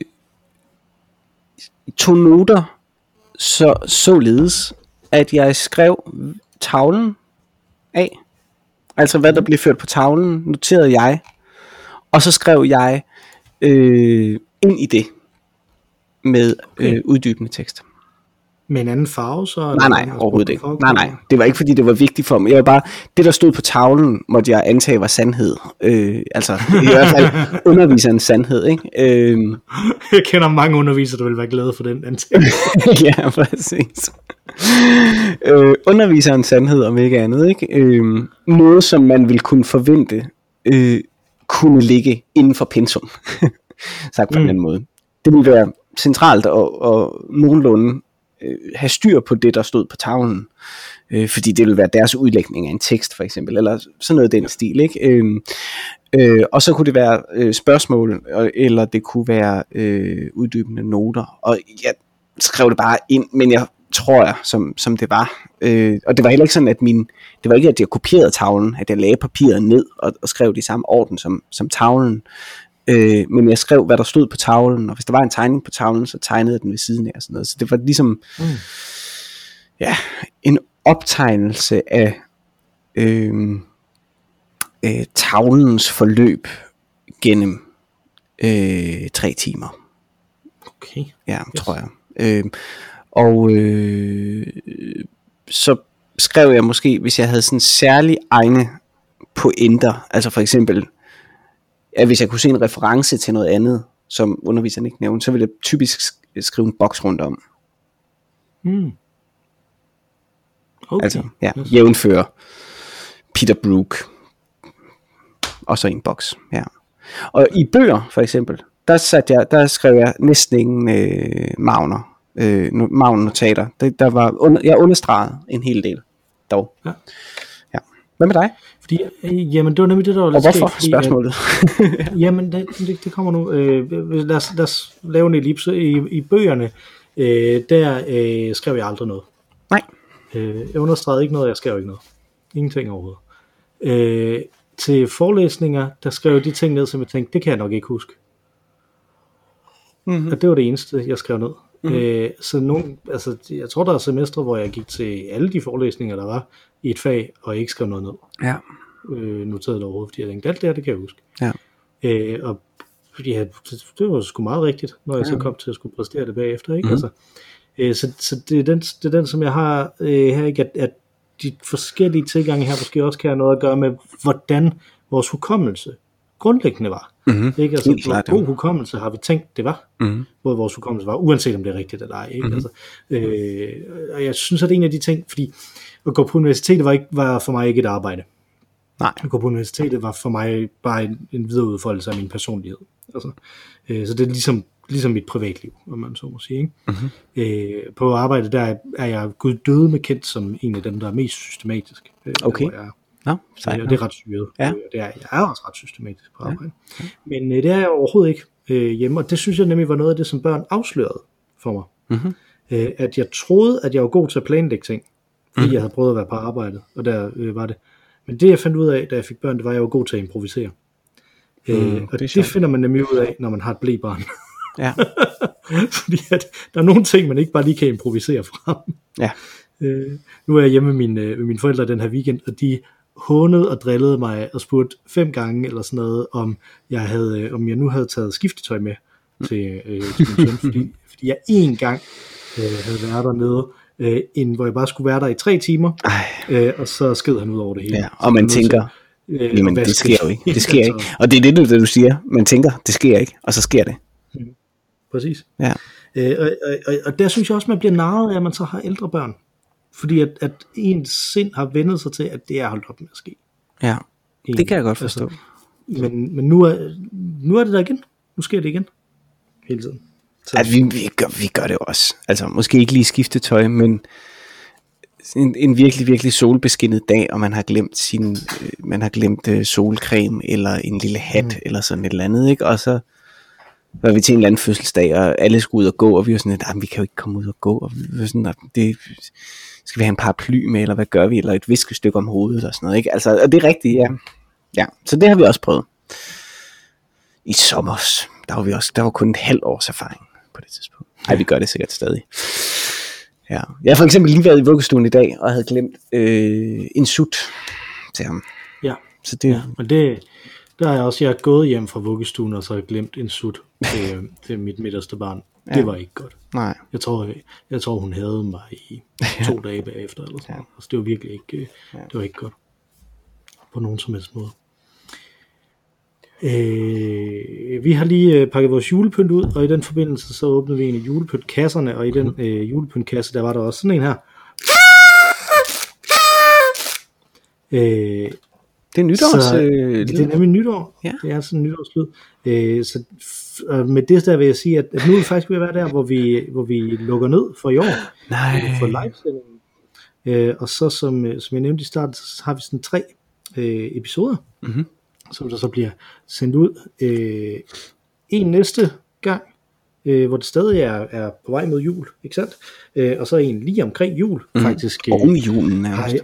tog noter så, således, at jeg skrev tavlen af. Altså hvad der blev ført på tavlen, noterede jeg. Og så skrev jeg øh, ind i det med øh, uddybende tekst. Med en anden farve, så? Nej, nej, overhovedet ikke. Nej, nej, det var ikke fordi, det var vigtigt for mig. Jeg var bare, det der stod på tavlen, måtte jeg antage var sandhed. Øh, altså, i hvert fald underviserens sandhed, ikke? Øh, Jeg kender mange undervisere, der vil være glade for den antagelse. ja, præcis. øh, underviserens sandhed, om ikke andet, ikke? Øh, noget, som man vil kunne forvente, øh, kunne ligge inden for pensum. Sagt på mm. en anden måde. Det ville være centralt og, og nogenlunde øh, have styr på det, der stod på tavlen. Øh, fordi det ville være deres udlægning af en tekst, for eksempel, eller sådan noget i den stil, ikke? Øh, øh, og så kunne det være øh, spørgsmål, eller det kunne være øh, uddybende noter. Og jeg skrev det bare ind, men jeg tror jeg, som, som det var. Øh, og det var heller ikke sådan, at min, det var ikke, at jeg kopierede tavlen, at jeg lagde papiret ned og, og skrev det i samme orden som, som tavlen. Øh, men jeg skrev, hvad der stod på tavlen, og hvis der var en tegning på tavlen, så tegnede jeg den ved siden af og sådan noget. Så det var ligesom Mm. ja, en optegnelse af øh, øh, tavlens forløb gennem øh, tre timer. Okay. Ja, yes. tror jeg. Øh, og øh, så skrev jeg måske, hvis jeg havde sådan særlig egne pointer, altså for eksempel, at hvis jeg kunne se en reference til noget andet, som underviseren ikke nævnte, så ville jeg typisk sk- skrive en boks rundt om. Mm. Okay. Altså, ja, jævnfører Peter Brook, og så en boks, ja. Og i bøger, for eksempel, der, satte jeg, der skrev jeg næsten ingen øh, magner, øh, no- magnnotater. Der, der var under, jeg understregede en hel del, dog. Ja. Hvad med dig? Fordi, øh, jamen, det var nemlig det, der var Og lidt hvorfor, skægt, fordi, at- spørgsmålet? Jamen, det, det, det kommer nu. Øh, lad, os, lad os lave en ellipse. I, i bøgerne, øh, der øh, skrev jeg aldrig noget. Nej. Øh, jeg understregede ikke noget, jeg skrev ikke noget. Ingenting overhovedet. Øh, til forelæsninger, der skrev jeg de ting ned, som jeg tænkte, det kan jeg nok ikke huske. Mm-hmm. Og det var det eneste, jeg skrev ned. Mm. Øh, så nogen, altså, jeg tror, der er semestre, hvor jeg gik til alle de forelæsninger, der var i et fag, og ikke skrev noget ned. Ja. Øh, noteret det overhovedet, fordi jeg tænkte, alt det her, det kan jeg huske. Ja. Øh, og ja, det, det var sgu meget rigtigt, når jeg Ja. så kom til at skulle præstere det bagefter. Ikke? Mhm. Altså, øh, så så det, er den, det er den, som jeg har øh, her, ikke? At, at de forskellige tilgange her måske også kan have noget at gøre med, hvordan vores hukommelse grundlæggende var. Mm-hmm. Ikke? Altså, Helt klart, god hukommelse har vi tænkt, det var. Mm-hmm. Hvor vores hukommelse var, uanset om det er rigtigt eller ej. Ikke? Mhm. Mm-hmm. Altså, øh, og jeg synes, at det er en af de ting, fordi at gå på universitetet var, ikke, var for mig ikke et arbejde. Nej. At gå på universitetet var for mig bare en, en videreudfoldelse af min personlighed. Altså, øh, så det er ligesom, ligesom mit privatliv, om man så må sige. Ikke? Mhm. Øh, på arbejdet, der er, jeg gud døde med kendt som en af dem, der er mest systematisk. Øh, der, Okay. hvor jeg. Nå, Øh, sejt. og det er ret syret. Ja. Øh, det er, jeg er også ret systematisk på arbejde. Ja. Men øh, det er jeg overhovedet ikke øh, hjemme, og det synes jeg nemlig var noget af det, som børn afslørede for mig. Mhm. Øh, at jeg troede, at jeg var god til at planlægge ting, fordi mm. jeg havde prøvet at være på arbejdet, og der øh, var det. Men det jeg fandt ud af, da jeg fik børn, det var, at jeg var god til at improvisere. Mm, øh, det er og det, sjovt. det finder man nemlig ud af, når man har et blæbarn. Ja. fordi at der er nogle ting, man ikke bare lige kan improvisere frem. Ja. Øh, nu er jeg hjemme med mine, øh, med mine forældre den her weekend, og de hånede og drillede mig og spurgte fem gange eller sådan noget, om jeg, havde, øh, om jeg nu havde taget skiftetøj med til, øh, til min søn, fordi, fordi jeg én gang øh, havde været dernede, øh, en, hvor jeg bare skulle være der i tre timer, Ej, øh, og så sked han ud over det hele. ja. Og man er tænker, til, øh, jamen det sker jo ikke. Det sker ikke. Altså, Og det er det, det du siger. Man tænker, det sker ikke, og så sker det. Præcis. Ja. Øh, og, og, og, og der synes jeg også, man bliver narret af, at man så har ældre børn. Fordi at, at ens sind har vendet sig til, at det er holdt op med at ske. Ja, det kan jeg godt Altså, forstå. Men, men nu, er, nu er det der igen. Nu sker det igen. Hele tiden. Så, At vi, vi, gør, vi gør det også. Altså, måske ikke lige skifte tøj, men en, en virkelig, virkelig solbeskinnet dag, og man har glemt sin, øh, man har glemt øh, solcreme, eller en lille hat, mm. eller sådan et eller andet, ikke? Og så var vi til en eller anden fødselsdag, og alle skulle ud og gå, og vi var sådan lidt, vi kan jo ikke komme ud og gå, og vi var sådan, det, skal vi have en paraply med, eller hvad gør vi, eller et viskestykke om hovedet, og sådan noget, ikke? Altså, og det er rigtigt, ja. Ja, så det har vi også prøvet. I sommer, der var vi også, der var kun et halvt års erfaring på det tidspunkt. Nej, vi gør det sikkert stadig. Ja. Jeg har for eksempel lige været i vuggestuen i dag, og havde glemt øh, en sut til ham. Ja, så det, ja, men det, der er jeg også, jeg er gået hjem fra vuggestuen, og så har jeg glemt en sut til, til mit midterste barn. Ja. Det var ikke godt. Nej. Jeg tror, jeg, jeg tror hun havde mig i to dage bagefter, eller sådan ja. Altså, det var virkelig ikke, øh, ja. det var ikke godt. På nogen som helst måde. Øh, vi har lige øh, pakket vores julepynt ud, og i den forbindelse så åbnede vi en af julepyntkasserne, og i den øh, julepyntkasse, der var der også sådan en her. Øh, det er nytårs... Så, øh, det er nemlig nytår. Ja. Det er sådan en nytårslyd. Øh, så f- med det der vil jeg sige, at, at nu er vi faktisk ved at være der, hvor vi, hvor vi lukker ned for i år. Nej. For livesendingen. Øh, og så som, øh, som jeg nævnte i starten, så har vi sådan tre øh, episoder. Mm-hmm som der så bliver sendt ud. Øh, en næste gang, øh, hvor det stadig er, er på vej mod jul, ikke sandt? Øh, og så en lige omkring jul, mm. faktisk. Øh, Oven julen har jeg,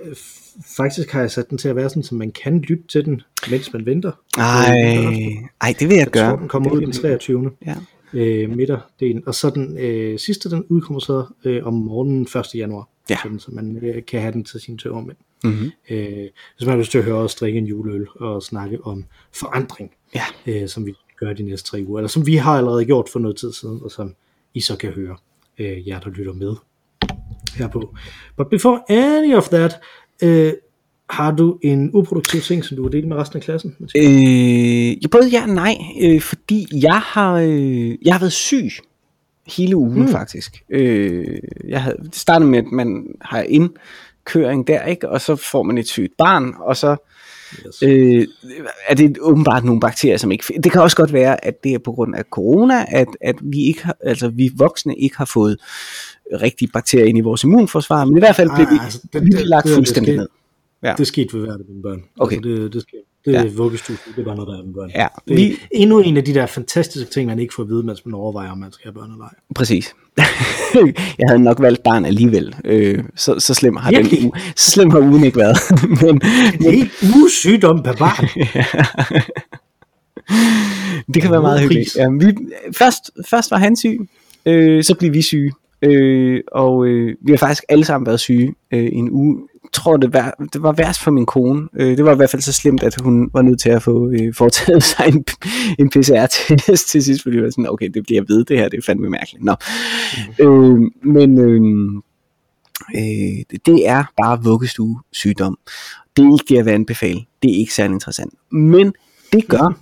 faktisk har jeg sat den til at være sådan, så man kan lytte til den, mens man venter. Ej, ej det vil jeg, jeg gøre. Tror, den kommer ud den 23. Ja. Øh, midterdelen. Og så den øh, sidste, den udkommer så øh, om morgenen 1. januar. Ja. Sådan, så man øh, kan have den til sine tømmermænd. Mm-hmm. Øh, hvis man har lyst til at høre os drikke en juleøl og snakke om forandring, ja. øh, som vi gør de næste tre uger, eller som vi har allerede gjort for noget tid siden, og som I så kan høre, øh, jer der lytter med herpå. But before any of that, øh, har du en uproduktiv ting, som du vil dele med resten af klassen? Øh, ja, både ja og nej, øh, fordi jeg har, øh, jeg har været syg hele ugen hmm. faktisk. Øh, jeg havde, det startede med, at man har ind køring der, ikke? og så får man et sygt barn, og så yes. øh, er det åbenbart nogle bakterier, som ikke... Det kan også godt være, at det er på grund af corona, at, at vi ikke har, altså vi voksne ikke har fået rigtige bakterier ind i vores immunforsvar, men i hvert fald blev vi, altså, det, det, lagt det, fuldstændig det, ned. Ja. Det skete for hvert af mine børn. Okay. Altså, det, det skete. Det er ja. vuggestue, det er bare noget, der er med børn. Ja. Det er vi... endnu en af de der fantastiske ting, man ikke får at vide, mens man overvejer, om man skal have børn eller ej. Præcis. jeg havde nok valgt barn alligevel. Øh, så, så slem har den uge, så slem har ugen ikke været. men, det er usygdom per barn. det kan være meget hyggeligt. Ja, vi, først, først var han syg, øh, så blev vi syge. Øh, og øh, vi har faktisk alle sammen været syge øh, en uge tror, det var, det var værst for min kone. Øh, det var i hvert fald så slemt, at hun var nødt til at få øh, foretaget sig en, en PCR-test til sidst, fordi jeg var sådan, okay, det bliver ved det her, det er fandme mærkeligt. Nå. Mm. Øh, men øh, øh, det er bare vuggestue sygdom. Det er ikke det, jeg vil anbefale. Det er ikke særlig interessant. Men det gør,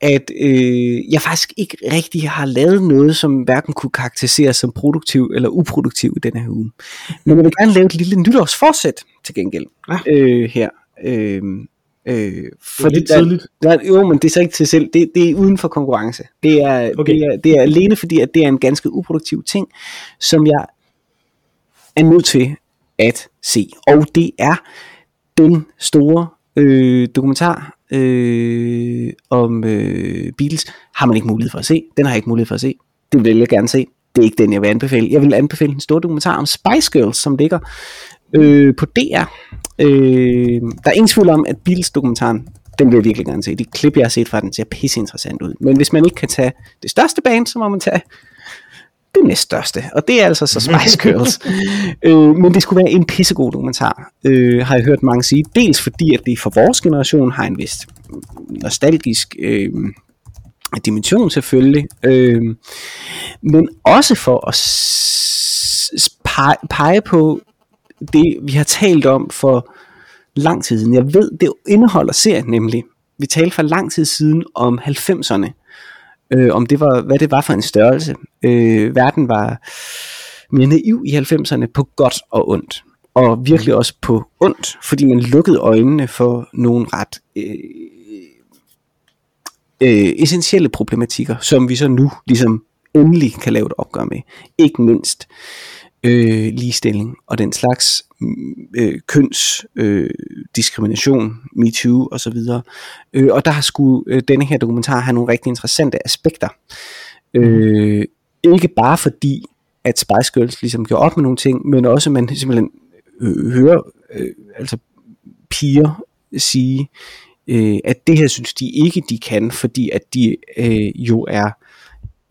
at øh, jeg faktisk ikke rigtig har lavet noget, som hverken kunne karakteriseres som produktiv eller uproduktiv i denne her uge. Men jeg vil gerne lave et lille nytårsforsæt til gengæld ja. øh, her. Øh, Øh, for det er lidt der, tidligt. Der, jo, men det er så ikke til selv. Det, det er uden for konkurrence. Det er, okay. det, er, det er alene fordi, at det er en ganske uproduktiv ting, som jeg er nødt til at se. Og det er den store øh, dokumentar øh, om øh, Beatles, har man ikke mulighed for at se. Den har jeg ikke mulighed for at se. Det vil jeg gerne se. Det er ikke den, jeg vil anbefale. Jeg vil anbefale en stor dokumentar om Spice Girls, som ligger øh, på DR. Øh, der er ingen tvivl om, at Beatles-dokumentaren, den vil jeg virkelig gerne se. De klip, jeg har set fra den, ser pisse interessant ud. Men hvis man ikke kan tage det største band, så må man tage det næststørste, og det er altså så Spice Girls. øh, men det skulle være en pissegod dokumentar, øh, har jeg hørt mange sige. Dels fordi, at det for vores generation har en vist nostalgisk øh, dimension selvfølgelig, øh, men også for at pege på det, vi har talt om for lang tid siden. Jeg ved, det indeholder serien nemlig. Vi talte for lang tid siden om 90'erne, øh, om det var, hvad det var for en størrelse. Øh, verden var mere naiv i 90'erne på godt og ondt. Og virkelig også på ondt, fordi man lukkede øjnene for nogle ret øh, øh, essentielle problematikker, som vi så nu ligesom endelig kan lave et opgør med. Ikke mindst øh, Øh, ligestilling og den slags mm, øh, køns øh, diskrimination, MeToo og så videre. Øh, og der har skulle øh, denne her dokumentar have nogle rigtig interessante aspekter. Øh, ikke bare fordi at Spice Girls ligesom gjorde op med nogle ting, men også man simpelthen øh, hører øh, altså piger sige, øh, at det her synes de ikke de kan, fordi at de øh, jo er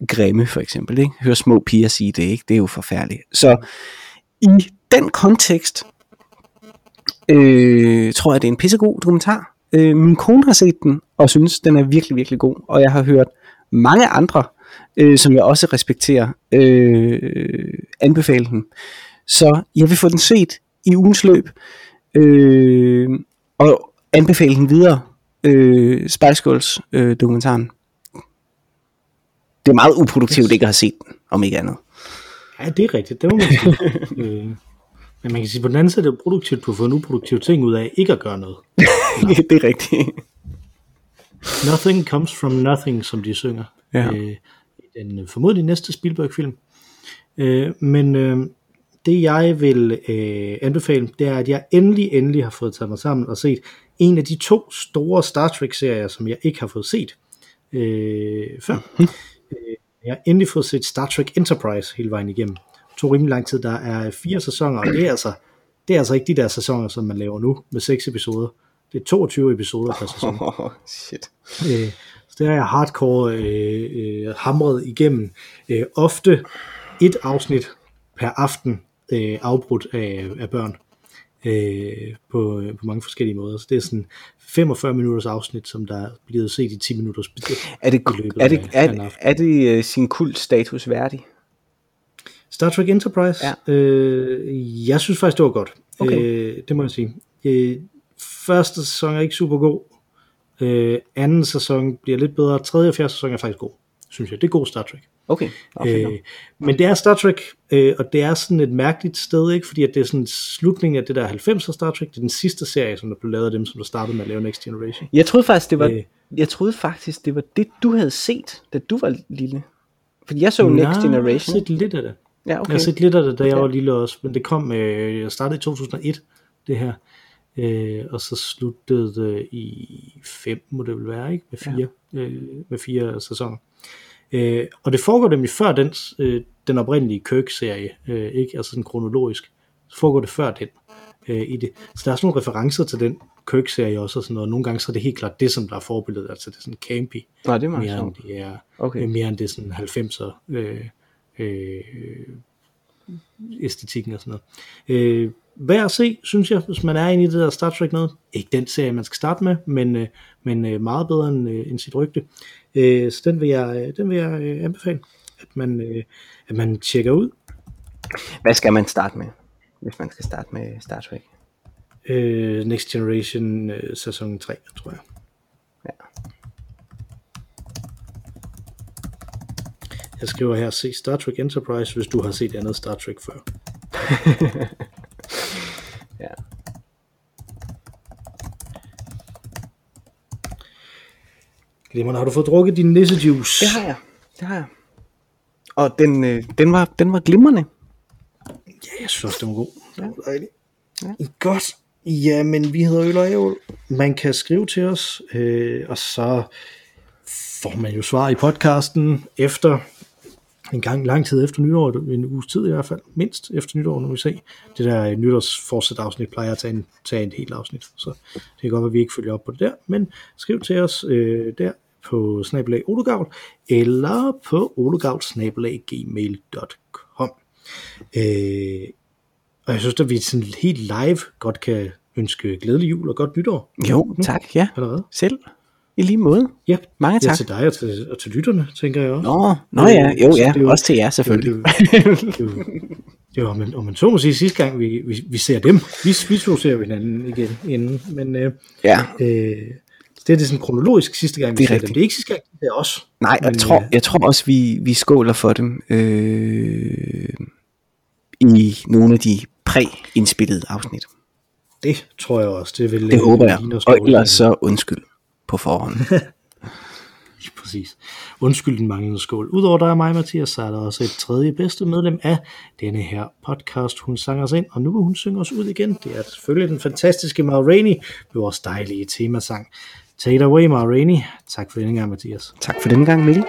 grimme for eksempel. Ikke? Hør små piger sige det, ikke? det er jo forfærdeligt. Så i den kontekst øh, tror jeg, det er en pissegod dokumentar. Øh, min kone har set den, og synes, den er virkelig, virkelig god. Og jeg har hørt mange andre, øh, som jeg også respekterer, øh, anbefale den. Så jeg vil få den set i ugens løb, øh, og anbefale den videre, øh, Spice Girls øh, dokumentaren. Det er meget uproduktivt ikke at have set den, om ikke andet. Ja, det er rigtigt, det må man sige. øh, men man kan sige, på den anden side er det produktivt, på at få en uproduktiv ting ud af ikke at gøre noget. det er rigtigt. Nothing comes from nothing, som de synger. Ja. Øh, i den øh, formodentlig næste Spielberg-film. Øh, men øh, det jeg vil øh, anbefale, det er, at jeg endelig, endelig har fået taget mig sammen og set en af de to store Star Trek-serier, som jeg ikke har fået set øh, før. Mhm. Jeg har endelig fået set Star Trek Enterprise hele vejen igennem. Det tog rimelig lang tid. Der er fire sæsoner, og det er altså, det er altså ikke de der sæsoner, som man laver nu, med seks episoder. Det er 22 episoder per sæson. Oh, shit. Øh, så det har jeg hardcore øh, øh, hamret igennem. Øh, ofte et afsnit per aften øh, afbrudt af, af børn øh, på, på mange forskellige måder. Så det er sådan 45 minutters afsnit, som der er blevet set i 10 minutters Er det, er det, af- er, af er det uh, sin kultstatus værdig? Star Trek Enterprise, Ja. øh, jeg synes faktisk, det var godt. Okay. Øh, det må jeg sige. Øh, første sæson er ikke super god. Øh, anden sæson bliver lidt bedre. Tredje og fjerde sæson er faktisk god, synes jeg. Det er god Star Trek. Okay. Okay. Øh, men det er Star Trek, øh, og det er sådan et mærkeligt sted, ikke? fordi at det er sådan slutningen af det der 90'er Star Trek. Det er den sidste serie, som der blev lavet af dem, som der startede med at lave Next Generation. Jeg troede faktisk, det var, Øh. jeg troede faktisk, det var det, du havde set, da du var lille. Fordi jeg så jo Next Jeg har Generation. set lidt af det. Ja, Okay. Jeg har set lidt af det, da jeg var lille også, men det kom, øh, jeg startede i 2001, det her, øh, og så sluttede det i fem, må det vel være, ikke? Med fire, ja. øh, med fire sæsoner. Øh, og det foregår nemlig før den, øh, den oprindelige Kirk-serie, øh, ikke? Altså sådan kronologisk, så foregår det før den øh, i det. Så der er sådan nogle referencer til den Kirk-serie også, og sådan noget. Nogle gange så er det helt klart det, som der er forbilledet, altså det er sådan campy, Nej, det er mere end det er, okay. mere end det er sådan 90'er øh, øh, æstetikken og sådan noget. Øh, værd at se, synes jeg, hvis man er inde i det der Star Trek noget. Ikke den serie, man skal starte med, men, øh, men øh, meget bedre end, øh, end sit rygte. Øh, så den vil jeg, den vil jeg øh, anbefale, at man, øh, at man tjekker ud. Hvad skal man starte med, hvis man skal starte med Star Trek? Øh, Next Generation øh, sæson 3, tror jeg. Ja. Jeg skriver her, se Star Trek Enterprise, hvis du har set andet Star Trek før. Glimrende, har du fået drukket din nissejuice? Det har jeg. Det har jeg. Og den, øh, den, var, den var glimrende. Ja, jeg synes også, det var god. Det var dejligt. Ja. Godt. Ja, men vi hedder Øl og Ævl. Man kan skrive til os, øh, og så får man jo svar i podcasten efter en gang lang tid efter nytår, en uges tid i hvert fald, mindst efter nytår, når vi se. Det der nytårsforsæt afsnit plejer at tage en, tage en helt afsnit, så det kan godt være, at vi ikke følger op på det der, men skriv til os øh, der på snabelag Olegavl, eller på olegavl.gmail.com. Øh, og jeg synes, at vi sådan helt live godt kan ønske glædelig jul og godt nytår Jo, tak. Ja, allerede. selv. I lige måde. Ja, Mange ja tak. til dig og til, og til lytterne, tænker jeg også. Nå, nå ja, jo ja, det jo- også til jer selvfølgelig. Det jo, det jo, om man, så må sige, sidste gang vi, vi, vi ser dem, vi, vi to ser jo hinanden igen inden, men øh, Ja, øh, det er det sådan kronologisk sidste gang, vi Det er ser rigtigt. dem. Det er ikke sidste gang, det er os. nej, og jeg Men, tror, øh, jeg tror også, vi, vi skåler for dem øh, i nogle af de præ-indspillede afsnit. Det tror jeg også. Det, vil, Det håber jeg. Og ellers så undskyld på forhånd. Præcis. Undskyld den manglende skål. Udover dig og mig, Mathias, så er der også et tredje bedste medlem af denne her podcast. Hun sang os ind, og nu vil hun synge os ud igen. Det er selvfølgelig den fantastiske Ma Rainey med vores dejlige temasang. Take it away, Ma Rainey. Tak for denne gang, Mathias. Tak for denne gang, Mikkel.